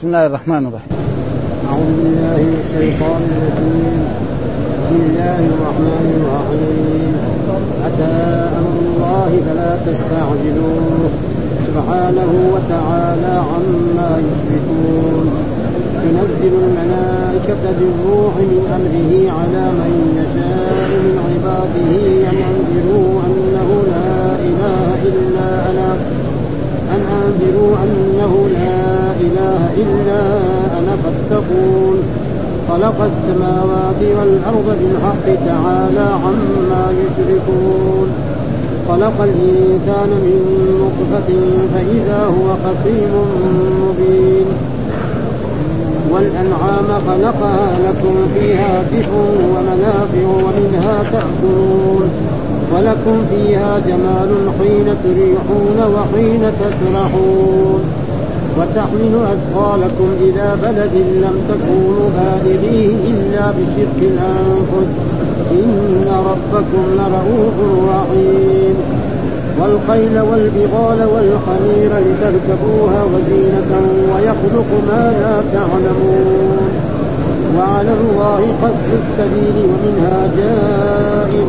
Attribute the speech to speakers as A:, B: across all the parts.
A: بسم الله الرحمن الرحيم.
B: أعوذ بالله من الشيطان الرجيم. بسم الله الرحمن الرحيم. أتى أمر الله فلا تستعجلوه. سبحانه وتعالى عما يشركون. ينزل الملائكة بالروح من أمره على من يشاء من عباده أن أنذروا أنه لا إله إلا أنا. أن أنذروا أنه لا إله إلا أنا فاتقون. خلق السماوات والأرض بالحق تعالى عما يشركون. خلق الإنسان من نطفة فإذا هو خصيم مبين. والأنعام خلقها لكم فيها دفء ومنافع ومنها تأكلون. ولكم فيها جمال حين تريحون وحين تسرحون. وتحمل أثقالكم إلى بلد لم تكونوا بالغيه إلا بشرك الأنفس. إن ربكم لرؤوف رحيم. والخيل والبغال والحمير لتركبوها وزينة ويخلق ما لا تعلمون. وعلى الله قصد السبيل ومنها جائر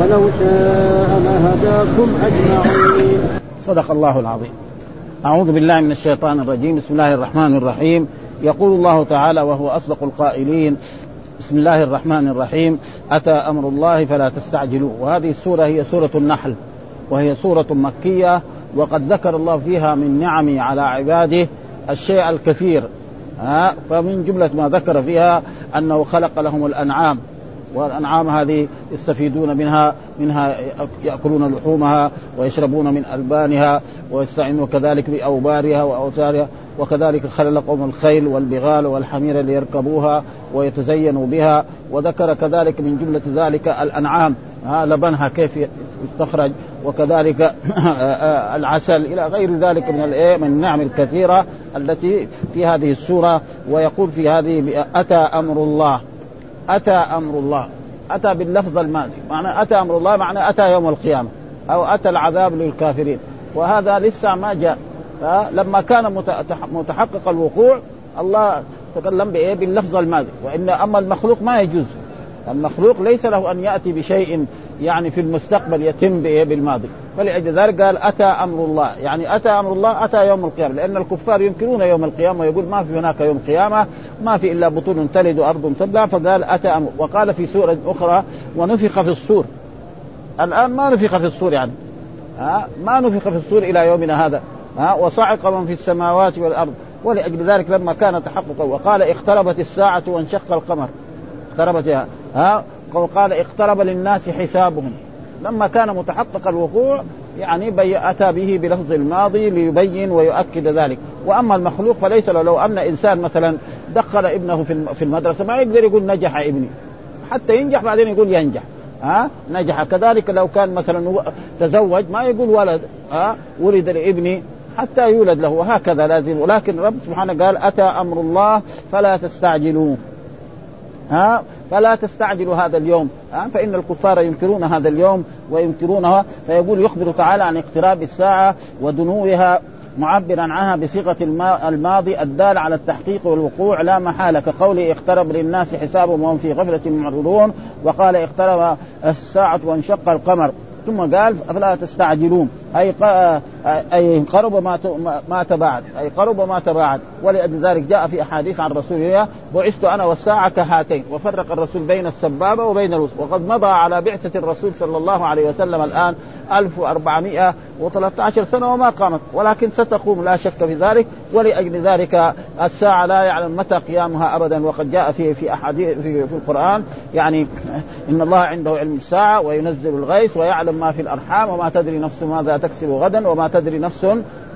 B: ولو شاء لهداكم أجمعين.
A: صدق الله العظيم. أعوذ بالله من الشيطان الرجيم. بسم الله الرحمن الرحيم. يقول الله تعالى وهو أصدق القائلين بسم الله الرحمن الرحيم. أتى أمر الله فلا تستعجلوا. وهذه السورة هي سورة النحل وهي سورة مكية وقد ذكر الله فيها من نعمه على عباده الشيء الكثير. ها فمن جملة ما ذكر فيها أنه خلق لهم الأنعام. والأنعام هذه يستفيدون منها منها يأكلون لحومها ويشربون من ألبانها ويستعينون كذلك بأوبارها وأوتارها وكذلك خلق لكم الخيل والبغال والحمير ليركبوها ويتزينوا بها وذكر كذلك من جملة ذلك الأنعام. ها لبنها كيف يستخرج وكذلك العسل إلى غير ذلك من الإيه من النعم الكثيرة التي في هذه السورة ويقول في هذه أتى أمر الله. أتى أمر الله. أتى باللفظ الماضي. معنى أتى أمر الله معنى أتى يوم القيامة. أو أتى العذاب للكافرين. وهذا لسه ما جاء. لما كان متحقق الوقوع الله تكلم بإيه؟ باللفظ الماضي. وإن أما المخلوق ما يجوز. المخلوق ليس له أن يأتي بشيء يعني في المستقبل يتم بالماضي. فلأجل ذلك قال أتى أمر الله. يعني أتى أمر الله أتى يوم القيامة. لأن الكفار ينكرون يوم القيامة ويقول ما في هناك يوم قيامة ما في إلا بطون تلد وأرض تبلع فقال أتى أمر. وقال في سورة أخرى ونفخ في الصور. الآن ما نفخ في الصور يعني. ها؟ ما نفخ في الصور إلى يومنا هذا. ها؟ وصعق من في السماوات والأرض. ولأجل ذلك لما كان تحقق وقال اقتربت الساعة وانشق القمر. اقتربت ها؟ وقال اقترب للناس حسابهم. لما كان متحقق الوقوع يعني بي أتى به بلفظ الماضي ليبين ويؤكد ذلك. وأما المخلوق فليس له. لو أن إنسان مثلا دخل ابنه في المدرسة ما يقدر يقول نجح ابني. حتى ينجح بعدين يقول ينجح. ها؟ نجح. كذلك لو كان مثلا تزوج ما يقول ولد ها؟ ولد لابني حتى يولد له. وهكذا لازم ولكن رب سبحانه قال أتى أمر الله فلا تستعجلوه. ها؟ فلا تستعجلوا هذا اليوم. فإن الكفار ينكرون هذا اليوم وينكرونها. فيقول يخبر تعالى عن اقتراب الساعة ودنوها معبرا عنها بصيغة الماضي الدال على التحقيق والوقوع. لا محالة. كقوله اقترب للناس حسابهم وهم في غفلة معرضون. وقال اقترب الساعة وانشق القمر. ثم قال فلا تستعجلون. أي أي قرب ما ما تباعد أي قرب ما تباعد. ولأجل ذلك جاء في أحاديث عن رسول الله بعثت أنا والساعة كهاتين وفرق الرسول بين السبابة وبين الوسط وقد مضى على بعثة الرسول صلى الله عليه وسلم الآن 1413 سنة وما قامت. ولكن ستقوم لا شك في ذلك. ولأجل ذلك الساعة لا يعلم متى قيامها ابدا. وقد جاء في في احاديث في, في القرآن يعني إن الله عنده علم الساعة وينزل الغيث ويعلم ما في الأرحام وما تدري نفس ماذا تكسب غدا وما تدري نفس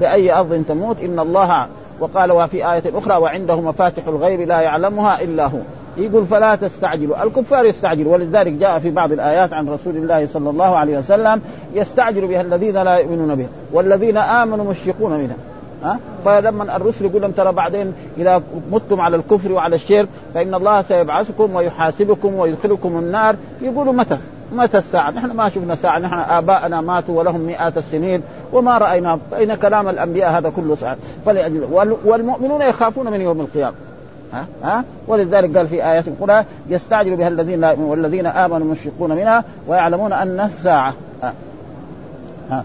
A: بأي أرض تموت. إن الله وقال وفي آية أخرى وعنده مفاتح الغيب لا يعلمها إلا هو. يقول فلا تستعجلوا. الكفار يستعجلوا. ولذلك جاء في بعض الآيات عن رسول الله صلى الله عليه وسلم يستعجل بها الذين لا يؤمنون بها والذين آمنوا مشفقون منها. ها؟ فلما الرسل يقول لهم ترى بعدين إذا متم على الكفر وعلى الشرك فإن الله سيبعثكم ويحاسبكم ويدخلكم النار. يقولوا متى؟ متى الساعة؟ نحن ما شفنا ساعة، نحن آباءنا ماتوا ولهم مئات السنين وما رأينا. فإن كلام الأنبياء هذا كله ساعة. فلأجل والمؤمنون يخافون من يوم القيامة. ها؟ ها؟ ولذلك قال في ايات القران يستعجل بها الذين لا والذين آمنوا مشفقون منها ويعلمون أن الساعة. ها؟ ها؟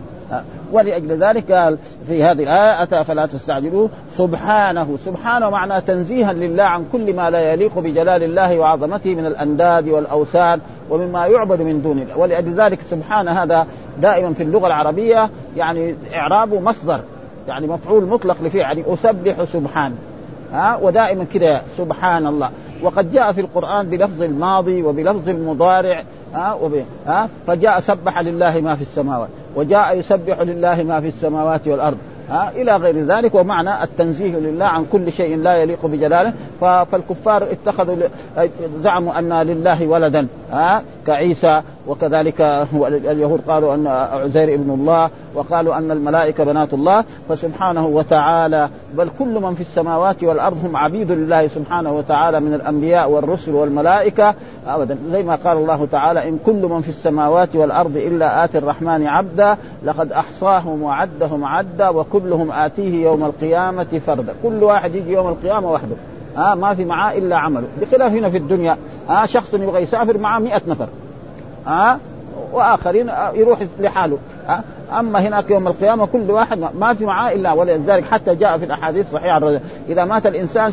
A: ولأجل ذلك قال في هذه الآية أتى فلا تستعجلوه سبحانه سبحانه معنى تنزيها لله عن كل ما لا يليق بجلال الله وعظمته من الأنداد والأوثان ومما يعبد من دون الله. ولأجل ذلك سبحان هذا دائما في اللغة العربية يعني إعرابه مصدر يعني مفعول مطلق لفعل. يعني أسبح سبحان. ها؟ ودائما كده سبحان الله. وقد جاء في القرآن بلفظ الماضي وبلفظ المضارع ها, وب... ها؟ فجاء سبح لله ما في السماوات. وجاء يسبح لله ما في السماوات والأرض. ها إلى غير ذلك. ومعنى التنزيه لله عن كل شيء لا يليق بجلاله. فالكفار اتخذوا زعموا أن لله ولدا ها كعيسى. وكذلك اليهود قالوا أن عزير ابن الله وقالوا أن الملائكة بنات الله. فسبحانه وتعالى بل كل من في السماوات والأرض هم عبيد لله سبحانه وتعالى من الأنبياء والرسل والملائكة. أبدا. زي ما قال الله تعالى إن كل من في السماوات والأرض إلا آتي الرحمن عبدا لقد أحصاهم وعدهم عدا وكلهم آتيه يوم القيامة فردا. كل واحد يجي يوم القيامة وحده. ها ما في معاه إلا عمله بخلاف هنا في الدنيا ها شخص يبغى يسافر معاه مئة نفر. ها وآخرين يروح لحاله. ها أما هناك يوم القيامة كل واحد ما في معاه إلا ولذلك حتى جاء في الأحاديث الصحيحه إذا مات الإنسان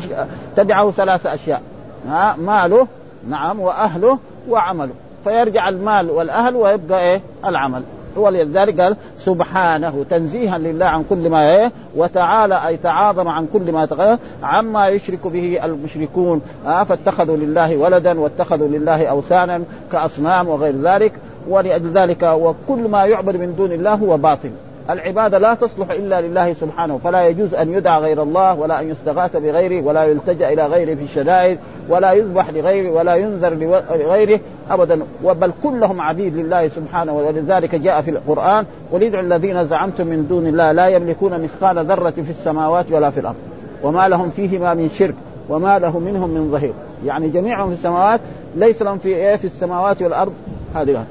A: تبعه ثلاث أشياء. ها ماله نعم وأهله وعمله. فيرجع المال والأهل ويبقى إيه؟ العمل. ولذلك قال سبحانه تنزيها لله عن كل ما إيه؟ وتعالى أي تعاظم عن كل ما تغير عما يشرك به المشركون. آه فاتخذوا لله ولدا واتخذوا لله اوثانا كأصنام وغير ذلك. ولأجل ذلك وكل ما يعبد من دون الله هو باطل. العبادة لا تصلح إلا لله سبحانه فلا يجوز أن يدعى غير الله ولا أن يستغاث بغيره ولا يلتجأ إلى غيره في الشدائد ولا يذبح لغيره ولا ينذر لغيره أبدا. بل كلهم عبيد لله سبحانه ولذلك جاء في القرآن قل ادعوا الذين زعمتم من دون الله لا يملكون مثقال ذرة في السماوات ولا في الأرض وما لهم فيهما من شرك وما له منهم من ظهير. يعني جميعهم في السماوات ليس لهم في إيه في السماوات والأرض. هذه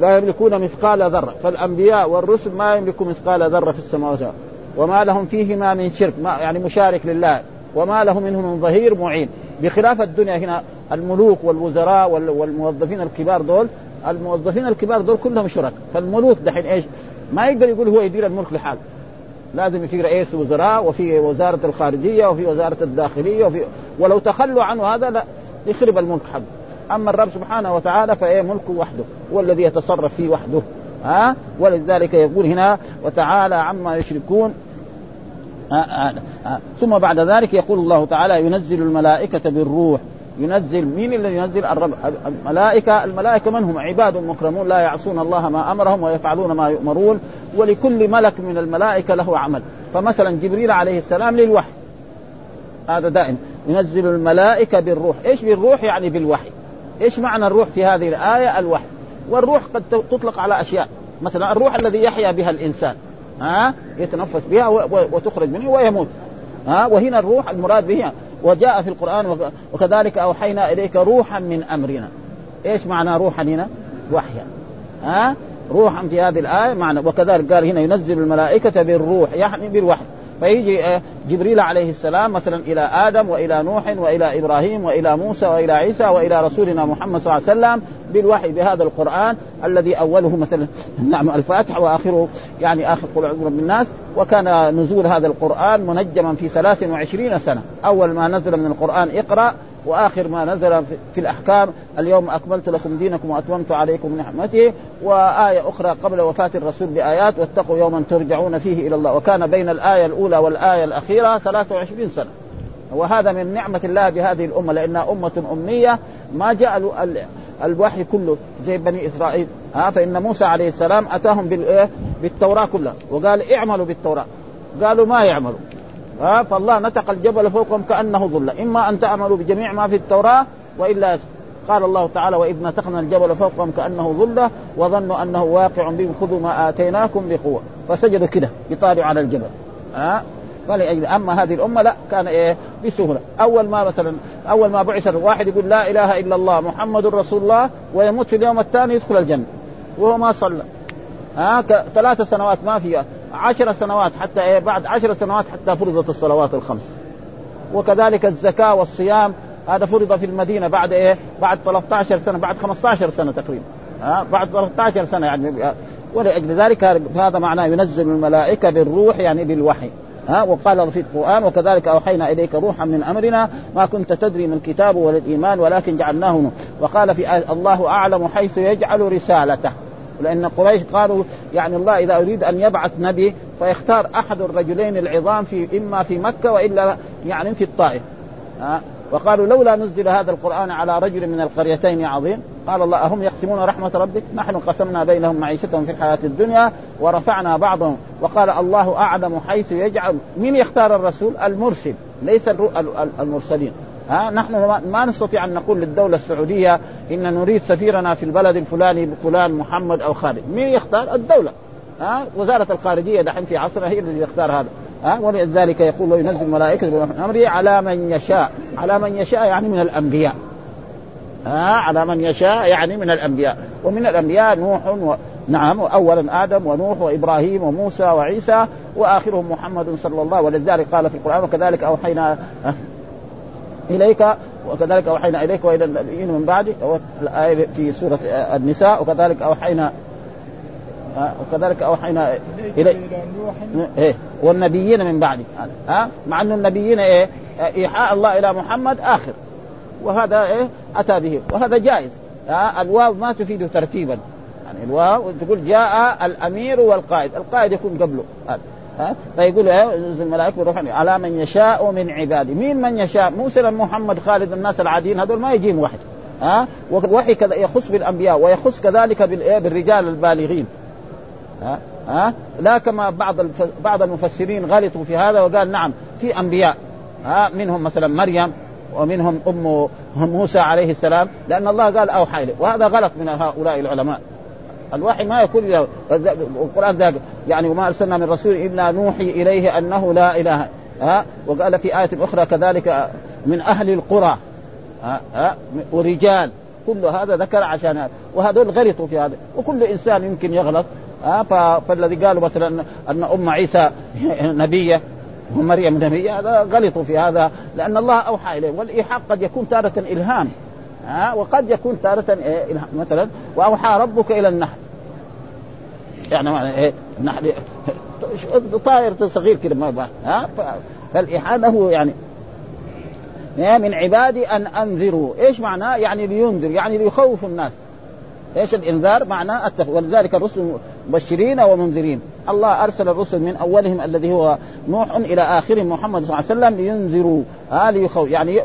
A: لا يملكون مثقال ذرة. فالأنبياء والرسل ما يملكون مثقال ذرة في السماوات وما لهم فيهما من شرك ما يعني مشارك لله. وما له منه من ظهير معين. بخلاف الدنيا هنا الملوك والوزراء والموظفين الكبار دول الموظفين الكبار دول كلهم شرك. فالملوك دحين إيش؟ ما يقدر يقول هو يدير الملك لحاله لازم في رئيس وزراء وفي وزارة الخارجية وفي وزارة الداخلية وفي ولو تخلوا عنه هذا لا يخرب الملك حقه. أما الرب سبحانه وتعالى فايه ملكه وحده هو الذي يتصرف فيه وحده. ها؟ ولذلك يقول هنا وتعالى عما يشركون. ها ها ثم بعد ذلك يقول الله تعالى ينزل الملائكة بالروح. ينزل مين الذي ينزل؟ الرب الملائكة. الملائكة من هم؟ عباد مكرمون لا يعصون الله ما أمرهم ويفعلون ما يؤمرون. ولكل ملك من الملائكة له عمل. فمثلا جبريل عليه السلام للوحي. هذا دائم. ينزل الملائكة بالروح. إيش بالروح؟ يعني بالوحي. إيش معنى الروح في هذه الآية؟ الوحي. والروح قد تطلق على أشياء. مثلا الروح الذي يحيا بها الإنسان ها؟ يتنفس بها وتخرج منه ويموت ها؟ وهنا الروح المراد بها وجاء في القرآن وكذلك أوحينا إليك روحا من أمرنا. إيش معنى روحا هنا؟ وحيا ها؟ روحا في هذه الآية معنى وكذلك قال هنا ينزل الملائكة بالروح يعني بالوحي. فيجي آه، جبريل عليه السلام مثلا إلى آدم وإلى نوح وإلى إبراهيم وإلى موسى وإلى عيسى وإلى رسولنا محمد صلى الله عليه وسلم بالوحي بهذا القرآن الذي أوله مثلا. نعم الفاتحة وآخره يعني آخر قل اعوذ برب الناس. وكان نزول هذا القرآن منجما في 23 سنة. أول ما نزل من القرآن اقرأ وآخر ما نزل في الأحكام اليوم أكملت لكم دينكم وأتممت عليكم نعمتي وآية أخرى قبل وفاة الرسول بآيات واتقوا يوما ترجعون فيه إلى الله. وكان بين الآية الأولى والآية الأخيرة 23 سنة. وهذا من نعمة الله بهذه الأمة لأنها أمة أمية. ما جاء الوحي كله زي بني إسرائيل. ها فإن موسى عليه السلام أتاهم بالإيه بالتوراة كلها. وقال اعملوا بالتوراة. قالوا ما يعملوا. ها فالله نتق الجبل فوقهم كأنه ظله إما أن تعملوا بجميع ما في التوراة وإلا قال الله تعالى وإذ نتقنا الجبل فوقهم كأنه ظله وظنوا أنه واقع بهم خذوا ما آتيناكم بقوة. فسجدوا كده يطالعوا على الجبل. ها؟ فلأجل أما هذه الأمة لا كان إيه؟ بسهولة. أول ما مثلا أول ما بعث الواحد يقول لا إله إلا الله محمد رسول الله ويموت في اليوم الثاني يدخل الجنة. وهو ما صلى. ها؟ ثلاث سنوات ما في عشر سنوات حتى إيه بعد عشر سنوات حتى فرضت الصلوات الخمس. وكذلك الزكاة والصيام هذا فرض في المدينة بعد إيه بعد 13 سنة بعد 15 سنة تقريبا. ها بعد 13 سنة يعني. ولأجل ذلك هذا معناه ينزل الملائكة بالروح يعني بالوحي. ها وقال في القرآن وكذلك أوحينا إليك روحا من أمرنا ما كنت تدري من الكتاب ولا الإيمان ولكن جعلناه وقال في الله أعلم حيث يجعل رسالته لأن قريش قالوا يعني الله إذا أريد أن يبعث نبي فيختار أحد الرجلين العظام في إما في مكة وإلا يعني في الطائف. ها وقالوا لولا نزل هذا القرآن على رجل من القريتين عظيم. قال الله أهم يقسمون رحمة ربك؟ نحن قسمنا بينهم معيشتهم في الحياة الدنيا ورفعنا بعضهم. وقال الله أعلم حيث يجعل. من يختار الرسول؟ المرسل. ليس المرسلين. ها نحن ما نستطيع أن نقول للدولة السعودية إن نريد سفيرنا في البلد الفلاني فلان محمد أو خالد، مين يختار؟ الدولة. ها وزارة الخارجية دحين في عصرها هي التي تختار هذا. ها ولذلك يقول الله ينزل الملائكه من امره على من يشاء، على من يشاء يعني من الأنبياء. ها على من يشاء يعني من الأنبياء. ومن الأنبياء نوح و... نعم اولا آدم ونوح وإبراهيم وموسى وعيسى وآخرهم محمد صلى الله ولذلك قال في القرآن وكذلك اوحينا إليك وكذلك أوحينا إليك وإلى النبيين من بعد الآية في سورة النساء وكذلك أوحينا وكذلك أوحينا إلى إيه والنبيين من بعد. ها مع انه النبيين إيه إيحاء الله إلى محمد آخر. وهذا إيه أتى به. وهذا جائز. ها الواو ما تفيد ترتيبا. يعني الواو تقول جاء الأمير والقائد. القائد يكون قبله. ها؟ فيقول ينزل الملائكة والروح على من يشاء من عباده مين من يشاء؟ مثلا محمد خالد الناس العاديين هذول ما يجيهم وحي ها؟ وحي كذا يخص بالأنبياء ويخص كذلك بالايه بالرجال البالغين. ها؟ ها؟ لا كما بعض بعض المفسرين غلطوا في هذا وقال نعم في أنبياء. ها؟ منهم مثلا مريم ومنهم أم موسى عليه السلام لأن الله قال أوحى إليه. وهذا غلط من هؤلاء العلماء. الوحي ما يكون القرآن ده يعني وما أرسلنا من رسول إلا نوحي إليه أنه لا اله ها؟ وقال في آية أخرى كذلك من أهل القرى. ها؟ ها؟ ورجال. كل هذا ذكر عشان وهذول غلطوا في هذا. وكل إنسان يمكن يغلط. ها؟ فالذي قالوا مثلا أن أم عيسى نبية ومريم نبية هذا غلطوا في هذا. لأن الله أوحى اليه والايحاء قد يكون تارة إلهام. ها؟ وقد يكون تارة إيه؟ مثلا وأوحى ربك إلى النحل. يعني معنى إيه؟ النحل طائر صغير كده ما ها؟ فالايحاء له يعني من عبادي أن أنذروا. إيش معناه؟ يعني لينذر يعني ليخوف الناس. إيش الإنذار؟ معناه التخويف ولذلك الرسل مبشرين ومنذرين. الله أرسل الرسل من أولهم الذي هو نوح إلى اخرهم محمد صلى الله عليه وسلم لينذروا. آه ليخو يعني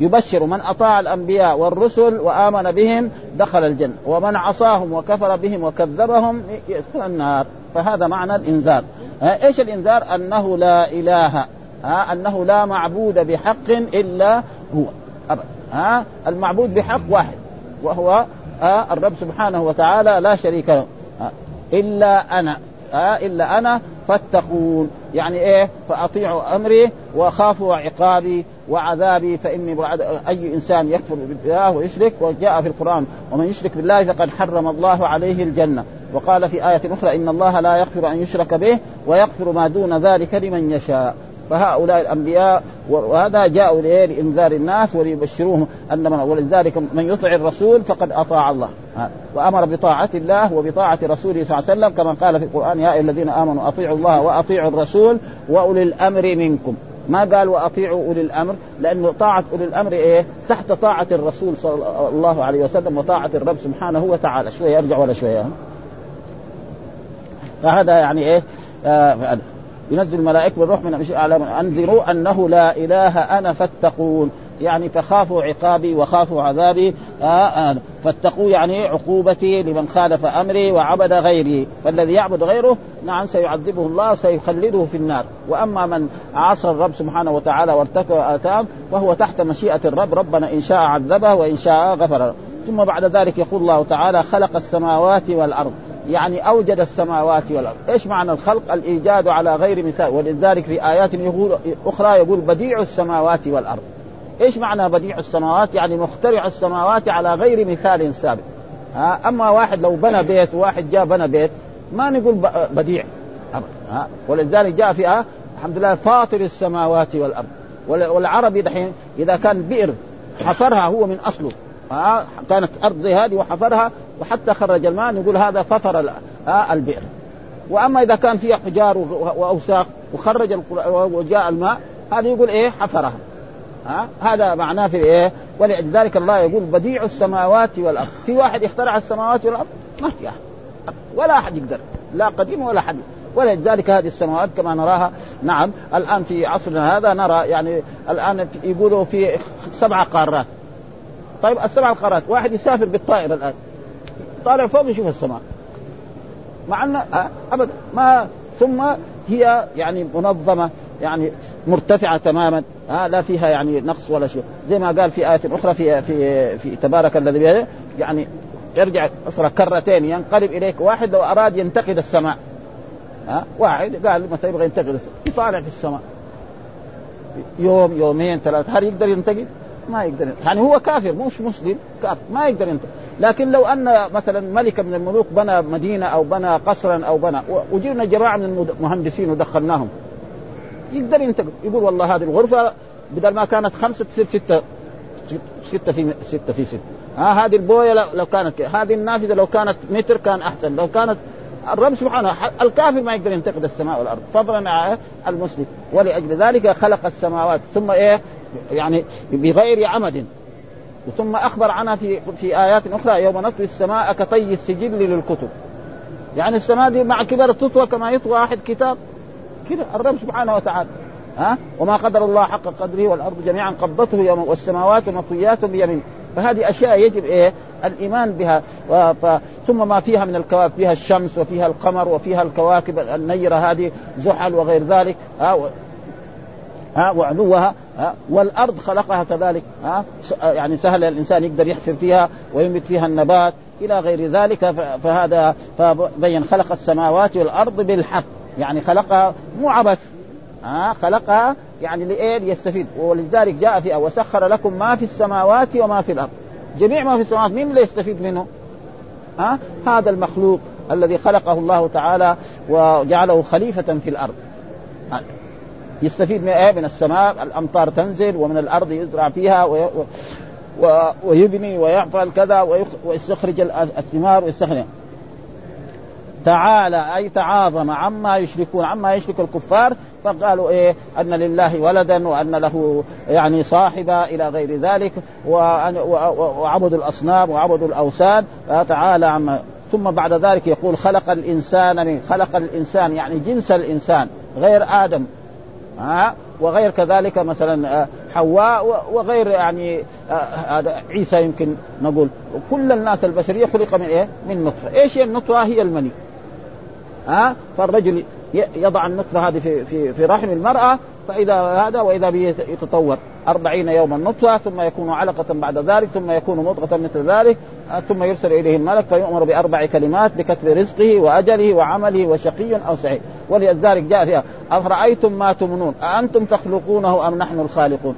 A: يبشر من أطاع الأنبياء والرسل وآمن بهم دخل الجنة. ومن عصاهم وكفر بهم وكذبهم يدخل النار. فهذا معنى الإنذار. إيش الإنذار؟ أنه لا إله. آه أنه لا معبود بحق إلا هو. ابدا ها المعبود بحق واحد وهو آه الرب سبحانه وتعالى لا شريك له. آه إلا أنا. آه إلا أنا فاتقون. يعني إيه؟ فأطيعوا أمري وخافوا عقابي وعذابي فإني بعد أي إنسان يكفر بالله ويشرك وجاء في القرآن ومن يشرك بالله فقد حرم الله عليه الجنة. وقال في آية أخرى إن الله لا يغفر أن يشرك به ويغفر ما دون ذلك لمن يشاء. فهؤلاء الأنبياء وهذا جاءوا لإنذار الناس وليبشروهم أن من ولذلك من يطع الرسول فقد أطاع الله. وأمر بطاعة الله وبطاعة رسوله صلى الله عليه وسلم كما قال في القرآن يا أيها الذين آمنوا أطيعوا الله وأطيعوا الرسول وأولي الأمر منكم. ما قال وأطيعوا أولي الأمر؟ لأنه طاعة أولي الأمر إيه؟ تحت طاعة الرسول صلى الله عليه وسلم وطاعة الرب سبحانه وتعالى. شوية يرجع ولا شوية؟ فهذا يعني إيه؟ آه ينزل الملائكة بالروح من على أنذروا أنه لا إله أنا فاتقون. يعني فخافوا عقابي وخافوا عذابي. آه آه فاتقوا يعني عقوبتي لمن خالف أمري وعبد غيري. فالذي يعبد غيره نعم سيعذبه الله سيخلده في النار. وأما من عصى الرب سبحانه وتعالى وارتكب آثام فهو تحت مشيئة الرب ربنا إن شاء عذبه وإن شاء غفر ثم بعد ذلك يقول الله تعالى خلق السماوات والأرض. يعني أوجد السماوات والأرض، إيش معنى الخلق؟ الإيجاد على غير مثال، ولذلك في آيات يقول أخرى يقول بديع السماوات والأرض. إيش معنى بديع السماوات؟ يعني مخترع السماوات على غير مثال سابق. ها أما واحد لو بنى بيت وواحد جاء بنى بيت ما نقول بديع ها ولذلك جاء في آه الحمد لله فاطر السماوات والأرض والعربي دحين إذا كان بئر حفرها هو من أصله آه كانت أرض زي هذه وحفرها وحتى خرج الماء نقول هذا فطر آه البئر. وأما إذا كان فيها حجار واوساخ وخرج وجاء الماء هذا يقول إيه؟ حفرها. ها؟ هذا معناه في إيه؟ ولذلك الله يقول بديع السماوات والأرض. في واحد اخترع السماوات والأرض؟ ما في أحد. ولا أحد يقدر. لا قديم ولا حديث. ولذلك هذه السماوات كما نراها نعم الآن في عصرنا هذا نرى يعني الآن يقولوا في سبع قارات. طيب السبع القارات واحد يسافر بالطائره الآن. طالع فوق يشوف السماء. مع ان ابدا ما ثم هي يعني منظمة يعني مرتفعة تماما. ها لا فيها يعني نقص ولا شيء. زي ما قال في آية أخرى في في في تبارك الذي بيده يعني يرجع أسرة كرتين ينقلب إليك واحد لو أراد ينتقد السماء. ها واحد قال مثلا يبغى ينتقد السماء. يطالع في السماء. يوم يومين ثلاثة. هل يقدر ينتقد؟ ما يقدر. يعني هو كافر مش مسلم كافر. ما يقدر ينتقد. لكن لو أن مثلا ملك من الملوك بنى مدينة أو بنى قصرا أو بنى وجبنا جماعة من المهندسين ودخلناهم. يقدر ينتقد يقول والله هذه الغرفة بدل ما كانت خمسة تصير ستة ستة في ستة في ستة. ها هذه البوية لو كانت هذه النافذة لو كانت متر كان أحسن. لو كانت الرب سبحانه الكافر ما يقدر ينتقد السماء والأرض. فضلا عن المسلم. ولأجل ذلك خلق السماوات. ثم إيه؟ يعني بغير عمد. ثم أخبر عنها في في آيات أخرى يوم نطوي السماء كطي السجل للكتب. يعني السماء دي مع كبر تطوى كما يطوى أحد كتاب. كذا الرب سبحانه وتعالى. ها؟ وما قدر الله حق قدره والأرض جميعا قبضته يوم والسماوات مطويات بيمين. فهذه أشياء يجب إيه؟ الإيمان بها. ف... ثم ما فيها من الكواكب فيها الشمس وفيها القمر وفيها الكواكب النيرة هذه زحل وغير ذلك. ها؟ و... ها؟ وعلوها ها؟ والأرض خلقها كذلك ها؟ يعني سهل الإنسان يقدر يحفر فيها وينبت فيها النبات إلى غير ذلك فهذا فبين خلق السماوات والأرض بالحق يعني خلقها مو عبث ها؟ خلقها يعني لإيه؟ ليستفيد. ولذلك جاء فيها وسخر لكم ما في السماوات وما في الأرض. جميع ما في السماوات مين اللي يستفيد منه؟ ها؟ هذا المخلوق الذي خلقه الله تعالى وجعله خليفة في الأرض. يستفيد من إيه؟ من السماء الأمطار تنزل ومن الأرض يزرع فيها وي... و... ويبني ويعفل كذا ويخ... ويستخرج الثمار ويستخرج. تعالى أي تعاظم عما يشركون عما يشرك الكفار فقالوا إيه؟ أن لله ولدا وأن له يعني صاحبة إلى غير ذلك وعبدوا الأصنام وعبدوا الأوثان. فتعالى عما ثم بعد ذلك يقول خلق الإنسان من خلق الإنسان يعني جنس الإنسان غير آدم. ها وغير كذلك مثلا آه، حواء وغير يعني آه، هذا عيسى يمكن نقول كل الناس البشرية خلق من إيه؟ من نطفة، إيش هي النطفة؟ هي المني. ها فالرجل يضع النطفة هذه في في في رحم المرأة فإذا هذا وإذا به يتطور أربعين يوما نطفة ثم يكون علقة بعد ذلك ثم يكون مضغة مثل ذلك ثم يرسل إليه الملك فيؤمر بأربع كلمات بكتب رزقه وأجله وعمله وشقي أو سعيد. ولذلك جاء فيها أفرأيتم ما تمنون؟ أأنتم تخلقونه أم نحن الخالقون؟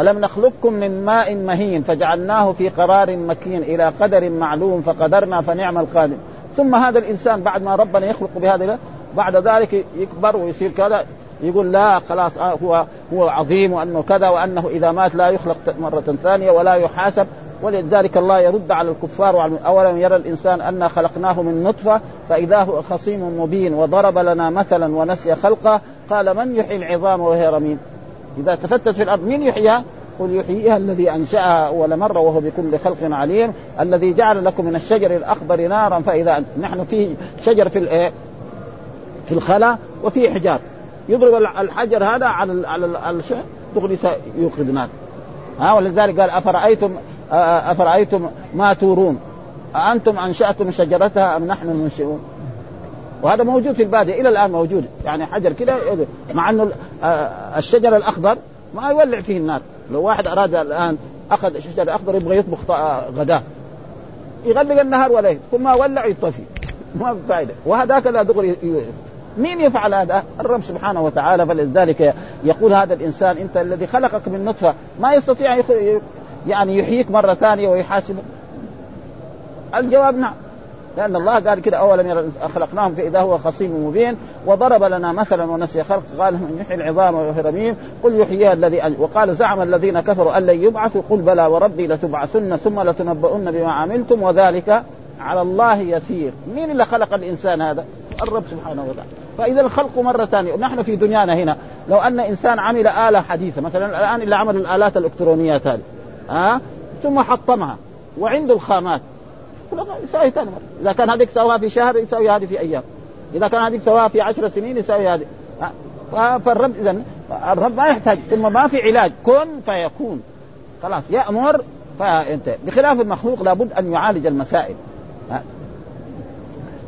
A: ألم نخلقكم من ماء مهين فجعلناه في قرار مكين إلى قدر معلوم فقدرنا فنعم القادر. ثم هذا الإنسان بعد ما ربنا يخلق بهذا بعد ذلك يكبر ويصير كذا يقول لا خلاص آه هو هو عظيم وأنه كذا وأنه إذا مات لا يخلق مرة ثانية ولا يحاسب. ولذلك الله يرد على الكفار وعلى أولم يرى الإنسان انا خلقناه من نطفة فإذا هو خصيم مبين وضرب لنا مثلا ونسي خلقه قال من يحيي العظام وهي رميم؟ إذا تفتت في الأرض من يحييها؟ قل يحييها الذي أنشأها اول مره وهو بكل خلق عليم الذي جعل لكم من الشجر الأخضر نارا فإذا نحن في شجر في الايه في الخلا وفي حجار يضرب الحجر هذا على على الشيء دغري يوقد نار ها ولذلك قال افرايتم أفرأيتم ما تورون؟ أأنتم أنشأتم شجرتها أم نحن المنشئون؟ وهذا موجود في البادية إلى الآن موجود. يعني حجر كذا مع أنه الشجر الأخضر ما يولع فيه النار لو واحد أراد الآن أخذ الشجر الأخضر يبغى يطبخ غداه. يغلق النهار وليل ثم ولع يطفي. ما فائدة. وهذاك لا دغري مين يفعل هذا؟ الرب سبحانه وتعالى. فلذلك يقول هذا الإنسان أنت الذي خلقك من نطفة. ما يستطيع يعني يحييك مرة ثانية ويحاسبك الجواب نعم. لأن الله قال كده اولا خلقناهم فإذا هو خصيم مبين. وضرب لنا مثلا ونسي خلق قال من يحيي العظام ويحيي الرميم قل يحييها الذي وقال زعم الذين كفروا أن لن يبعثوا. قل بلى وربي لتبعثن ثم لتنبؤن بما عملتم. وذلك على الله يسير. مين اللي خلق الإنسان هذا؟ الرب سبحانه وتعالى. فإذا الخلق مره ثانية نحن في دنيانا هنا. لو أن إنسان عمل آلة حديثة مثلا الآن اللي عمل الآلات الإلكترونيات هذه ها أه؟ ثم حطمها وعنده الخامات. يساوي ثاني مره إذا كان هذيك سواها في شهر يساوي هذه في أيام. إذا كان هذيك سواها في عشر سنين يساوي هذه. فالرب اذا الرب ما يحتاج. ثم ما في علاج. كن فيكون. خلاص يأمر فانت بخلاف المخلوق لابد أن يعالج المسائل.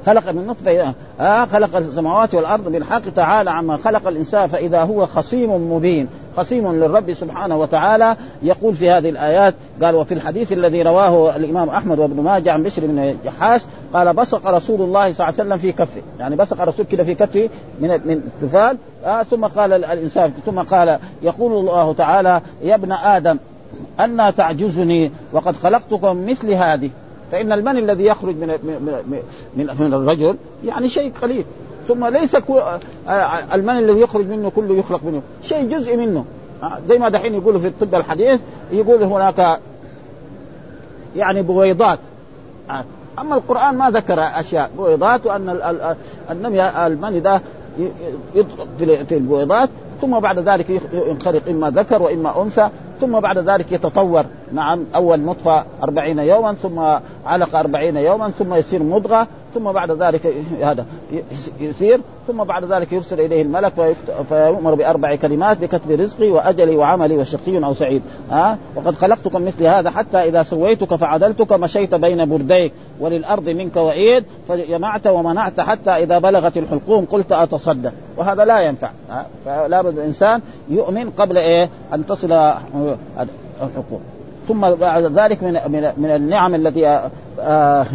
A: خلق من نطفة آه خلق السماوات والأرض بالحق تعالى عما خلق الإنسان فإذا هو خصيم مبين خصيم للرب سبحانه وتعالى. يقول في هذه الآيات قال وفي الحديث الذي رواه الإمام أحمد وابن ماجه عن بشر بن جحاش قال بصق رسول الله صلى الله عليه وسلم في كفه. يعني بصق الرسول كده في كفه من من تفال. آه ثم قال الإنسان ثم قال يقول الله تعالى يا ابن آدم أنا تعجزني وقد خلقتكم مثل هذه. فإن المن الذي يخرج من من من, من الرجل يعني شيء قليل. ثم ليس المن الذي يخرج منه كله يخلق منه. شيء جزء منه. زي ما دحين يقولوا في الطب الحديث يقول هناك يعني بويضات. أما القرآن ما ذكر أشياء. بويضات وأن النمي المني ده يدخل في البويضات ثم بعد ذلك ينخرق إما ذكر وإما أنثى. ثم بعد ذلك يتطور. نعم أول نطفة أربعين يوما ثم علقة أربعين يوما ثم يصير مضغة. ثم بعد ذلك هذا يصير ثم بعد ذلك يرسل إليه الملك فيؤمر بأربع كلمات بكتب رزقي وأجلي وعملي وشقي أو سعيد. ها؟ أه؟ وقد خلقتكم مثل هذا حتى إذا سويتك فعدلتك مشيت بين برديك. وللأرض منك وعيد فجمعت ومنعت حتى إذا بلغت الحلقوم قلت أتصدق. وهذا لا ينفع. أه؟ فلا بد الإنسان يؤمن قبل إيه؟ أن تصل الحقوق ثم بعد ذلك من من النعم التي آه،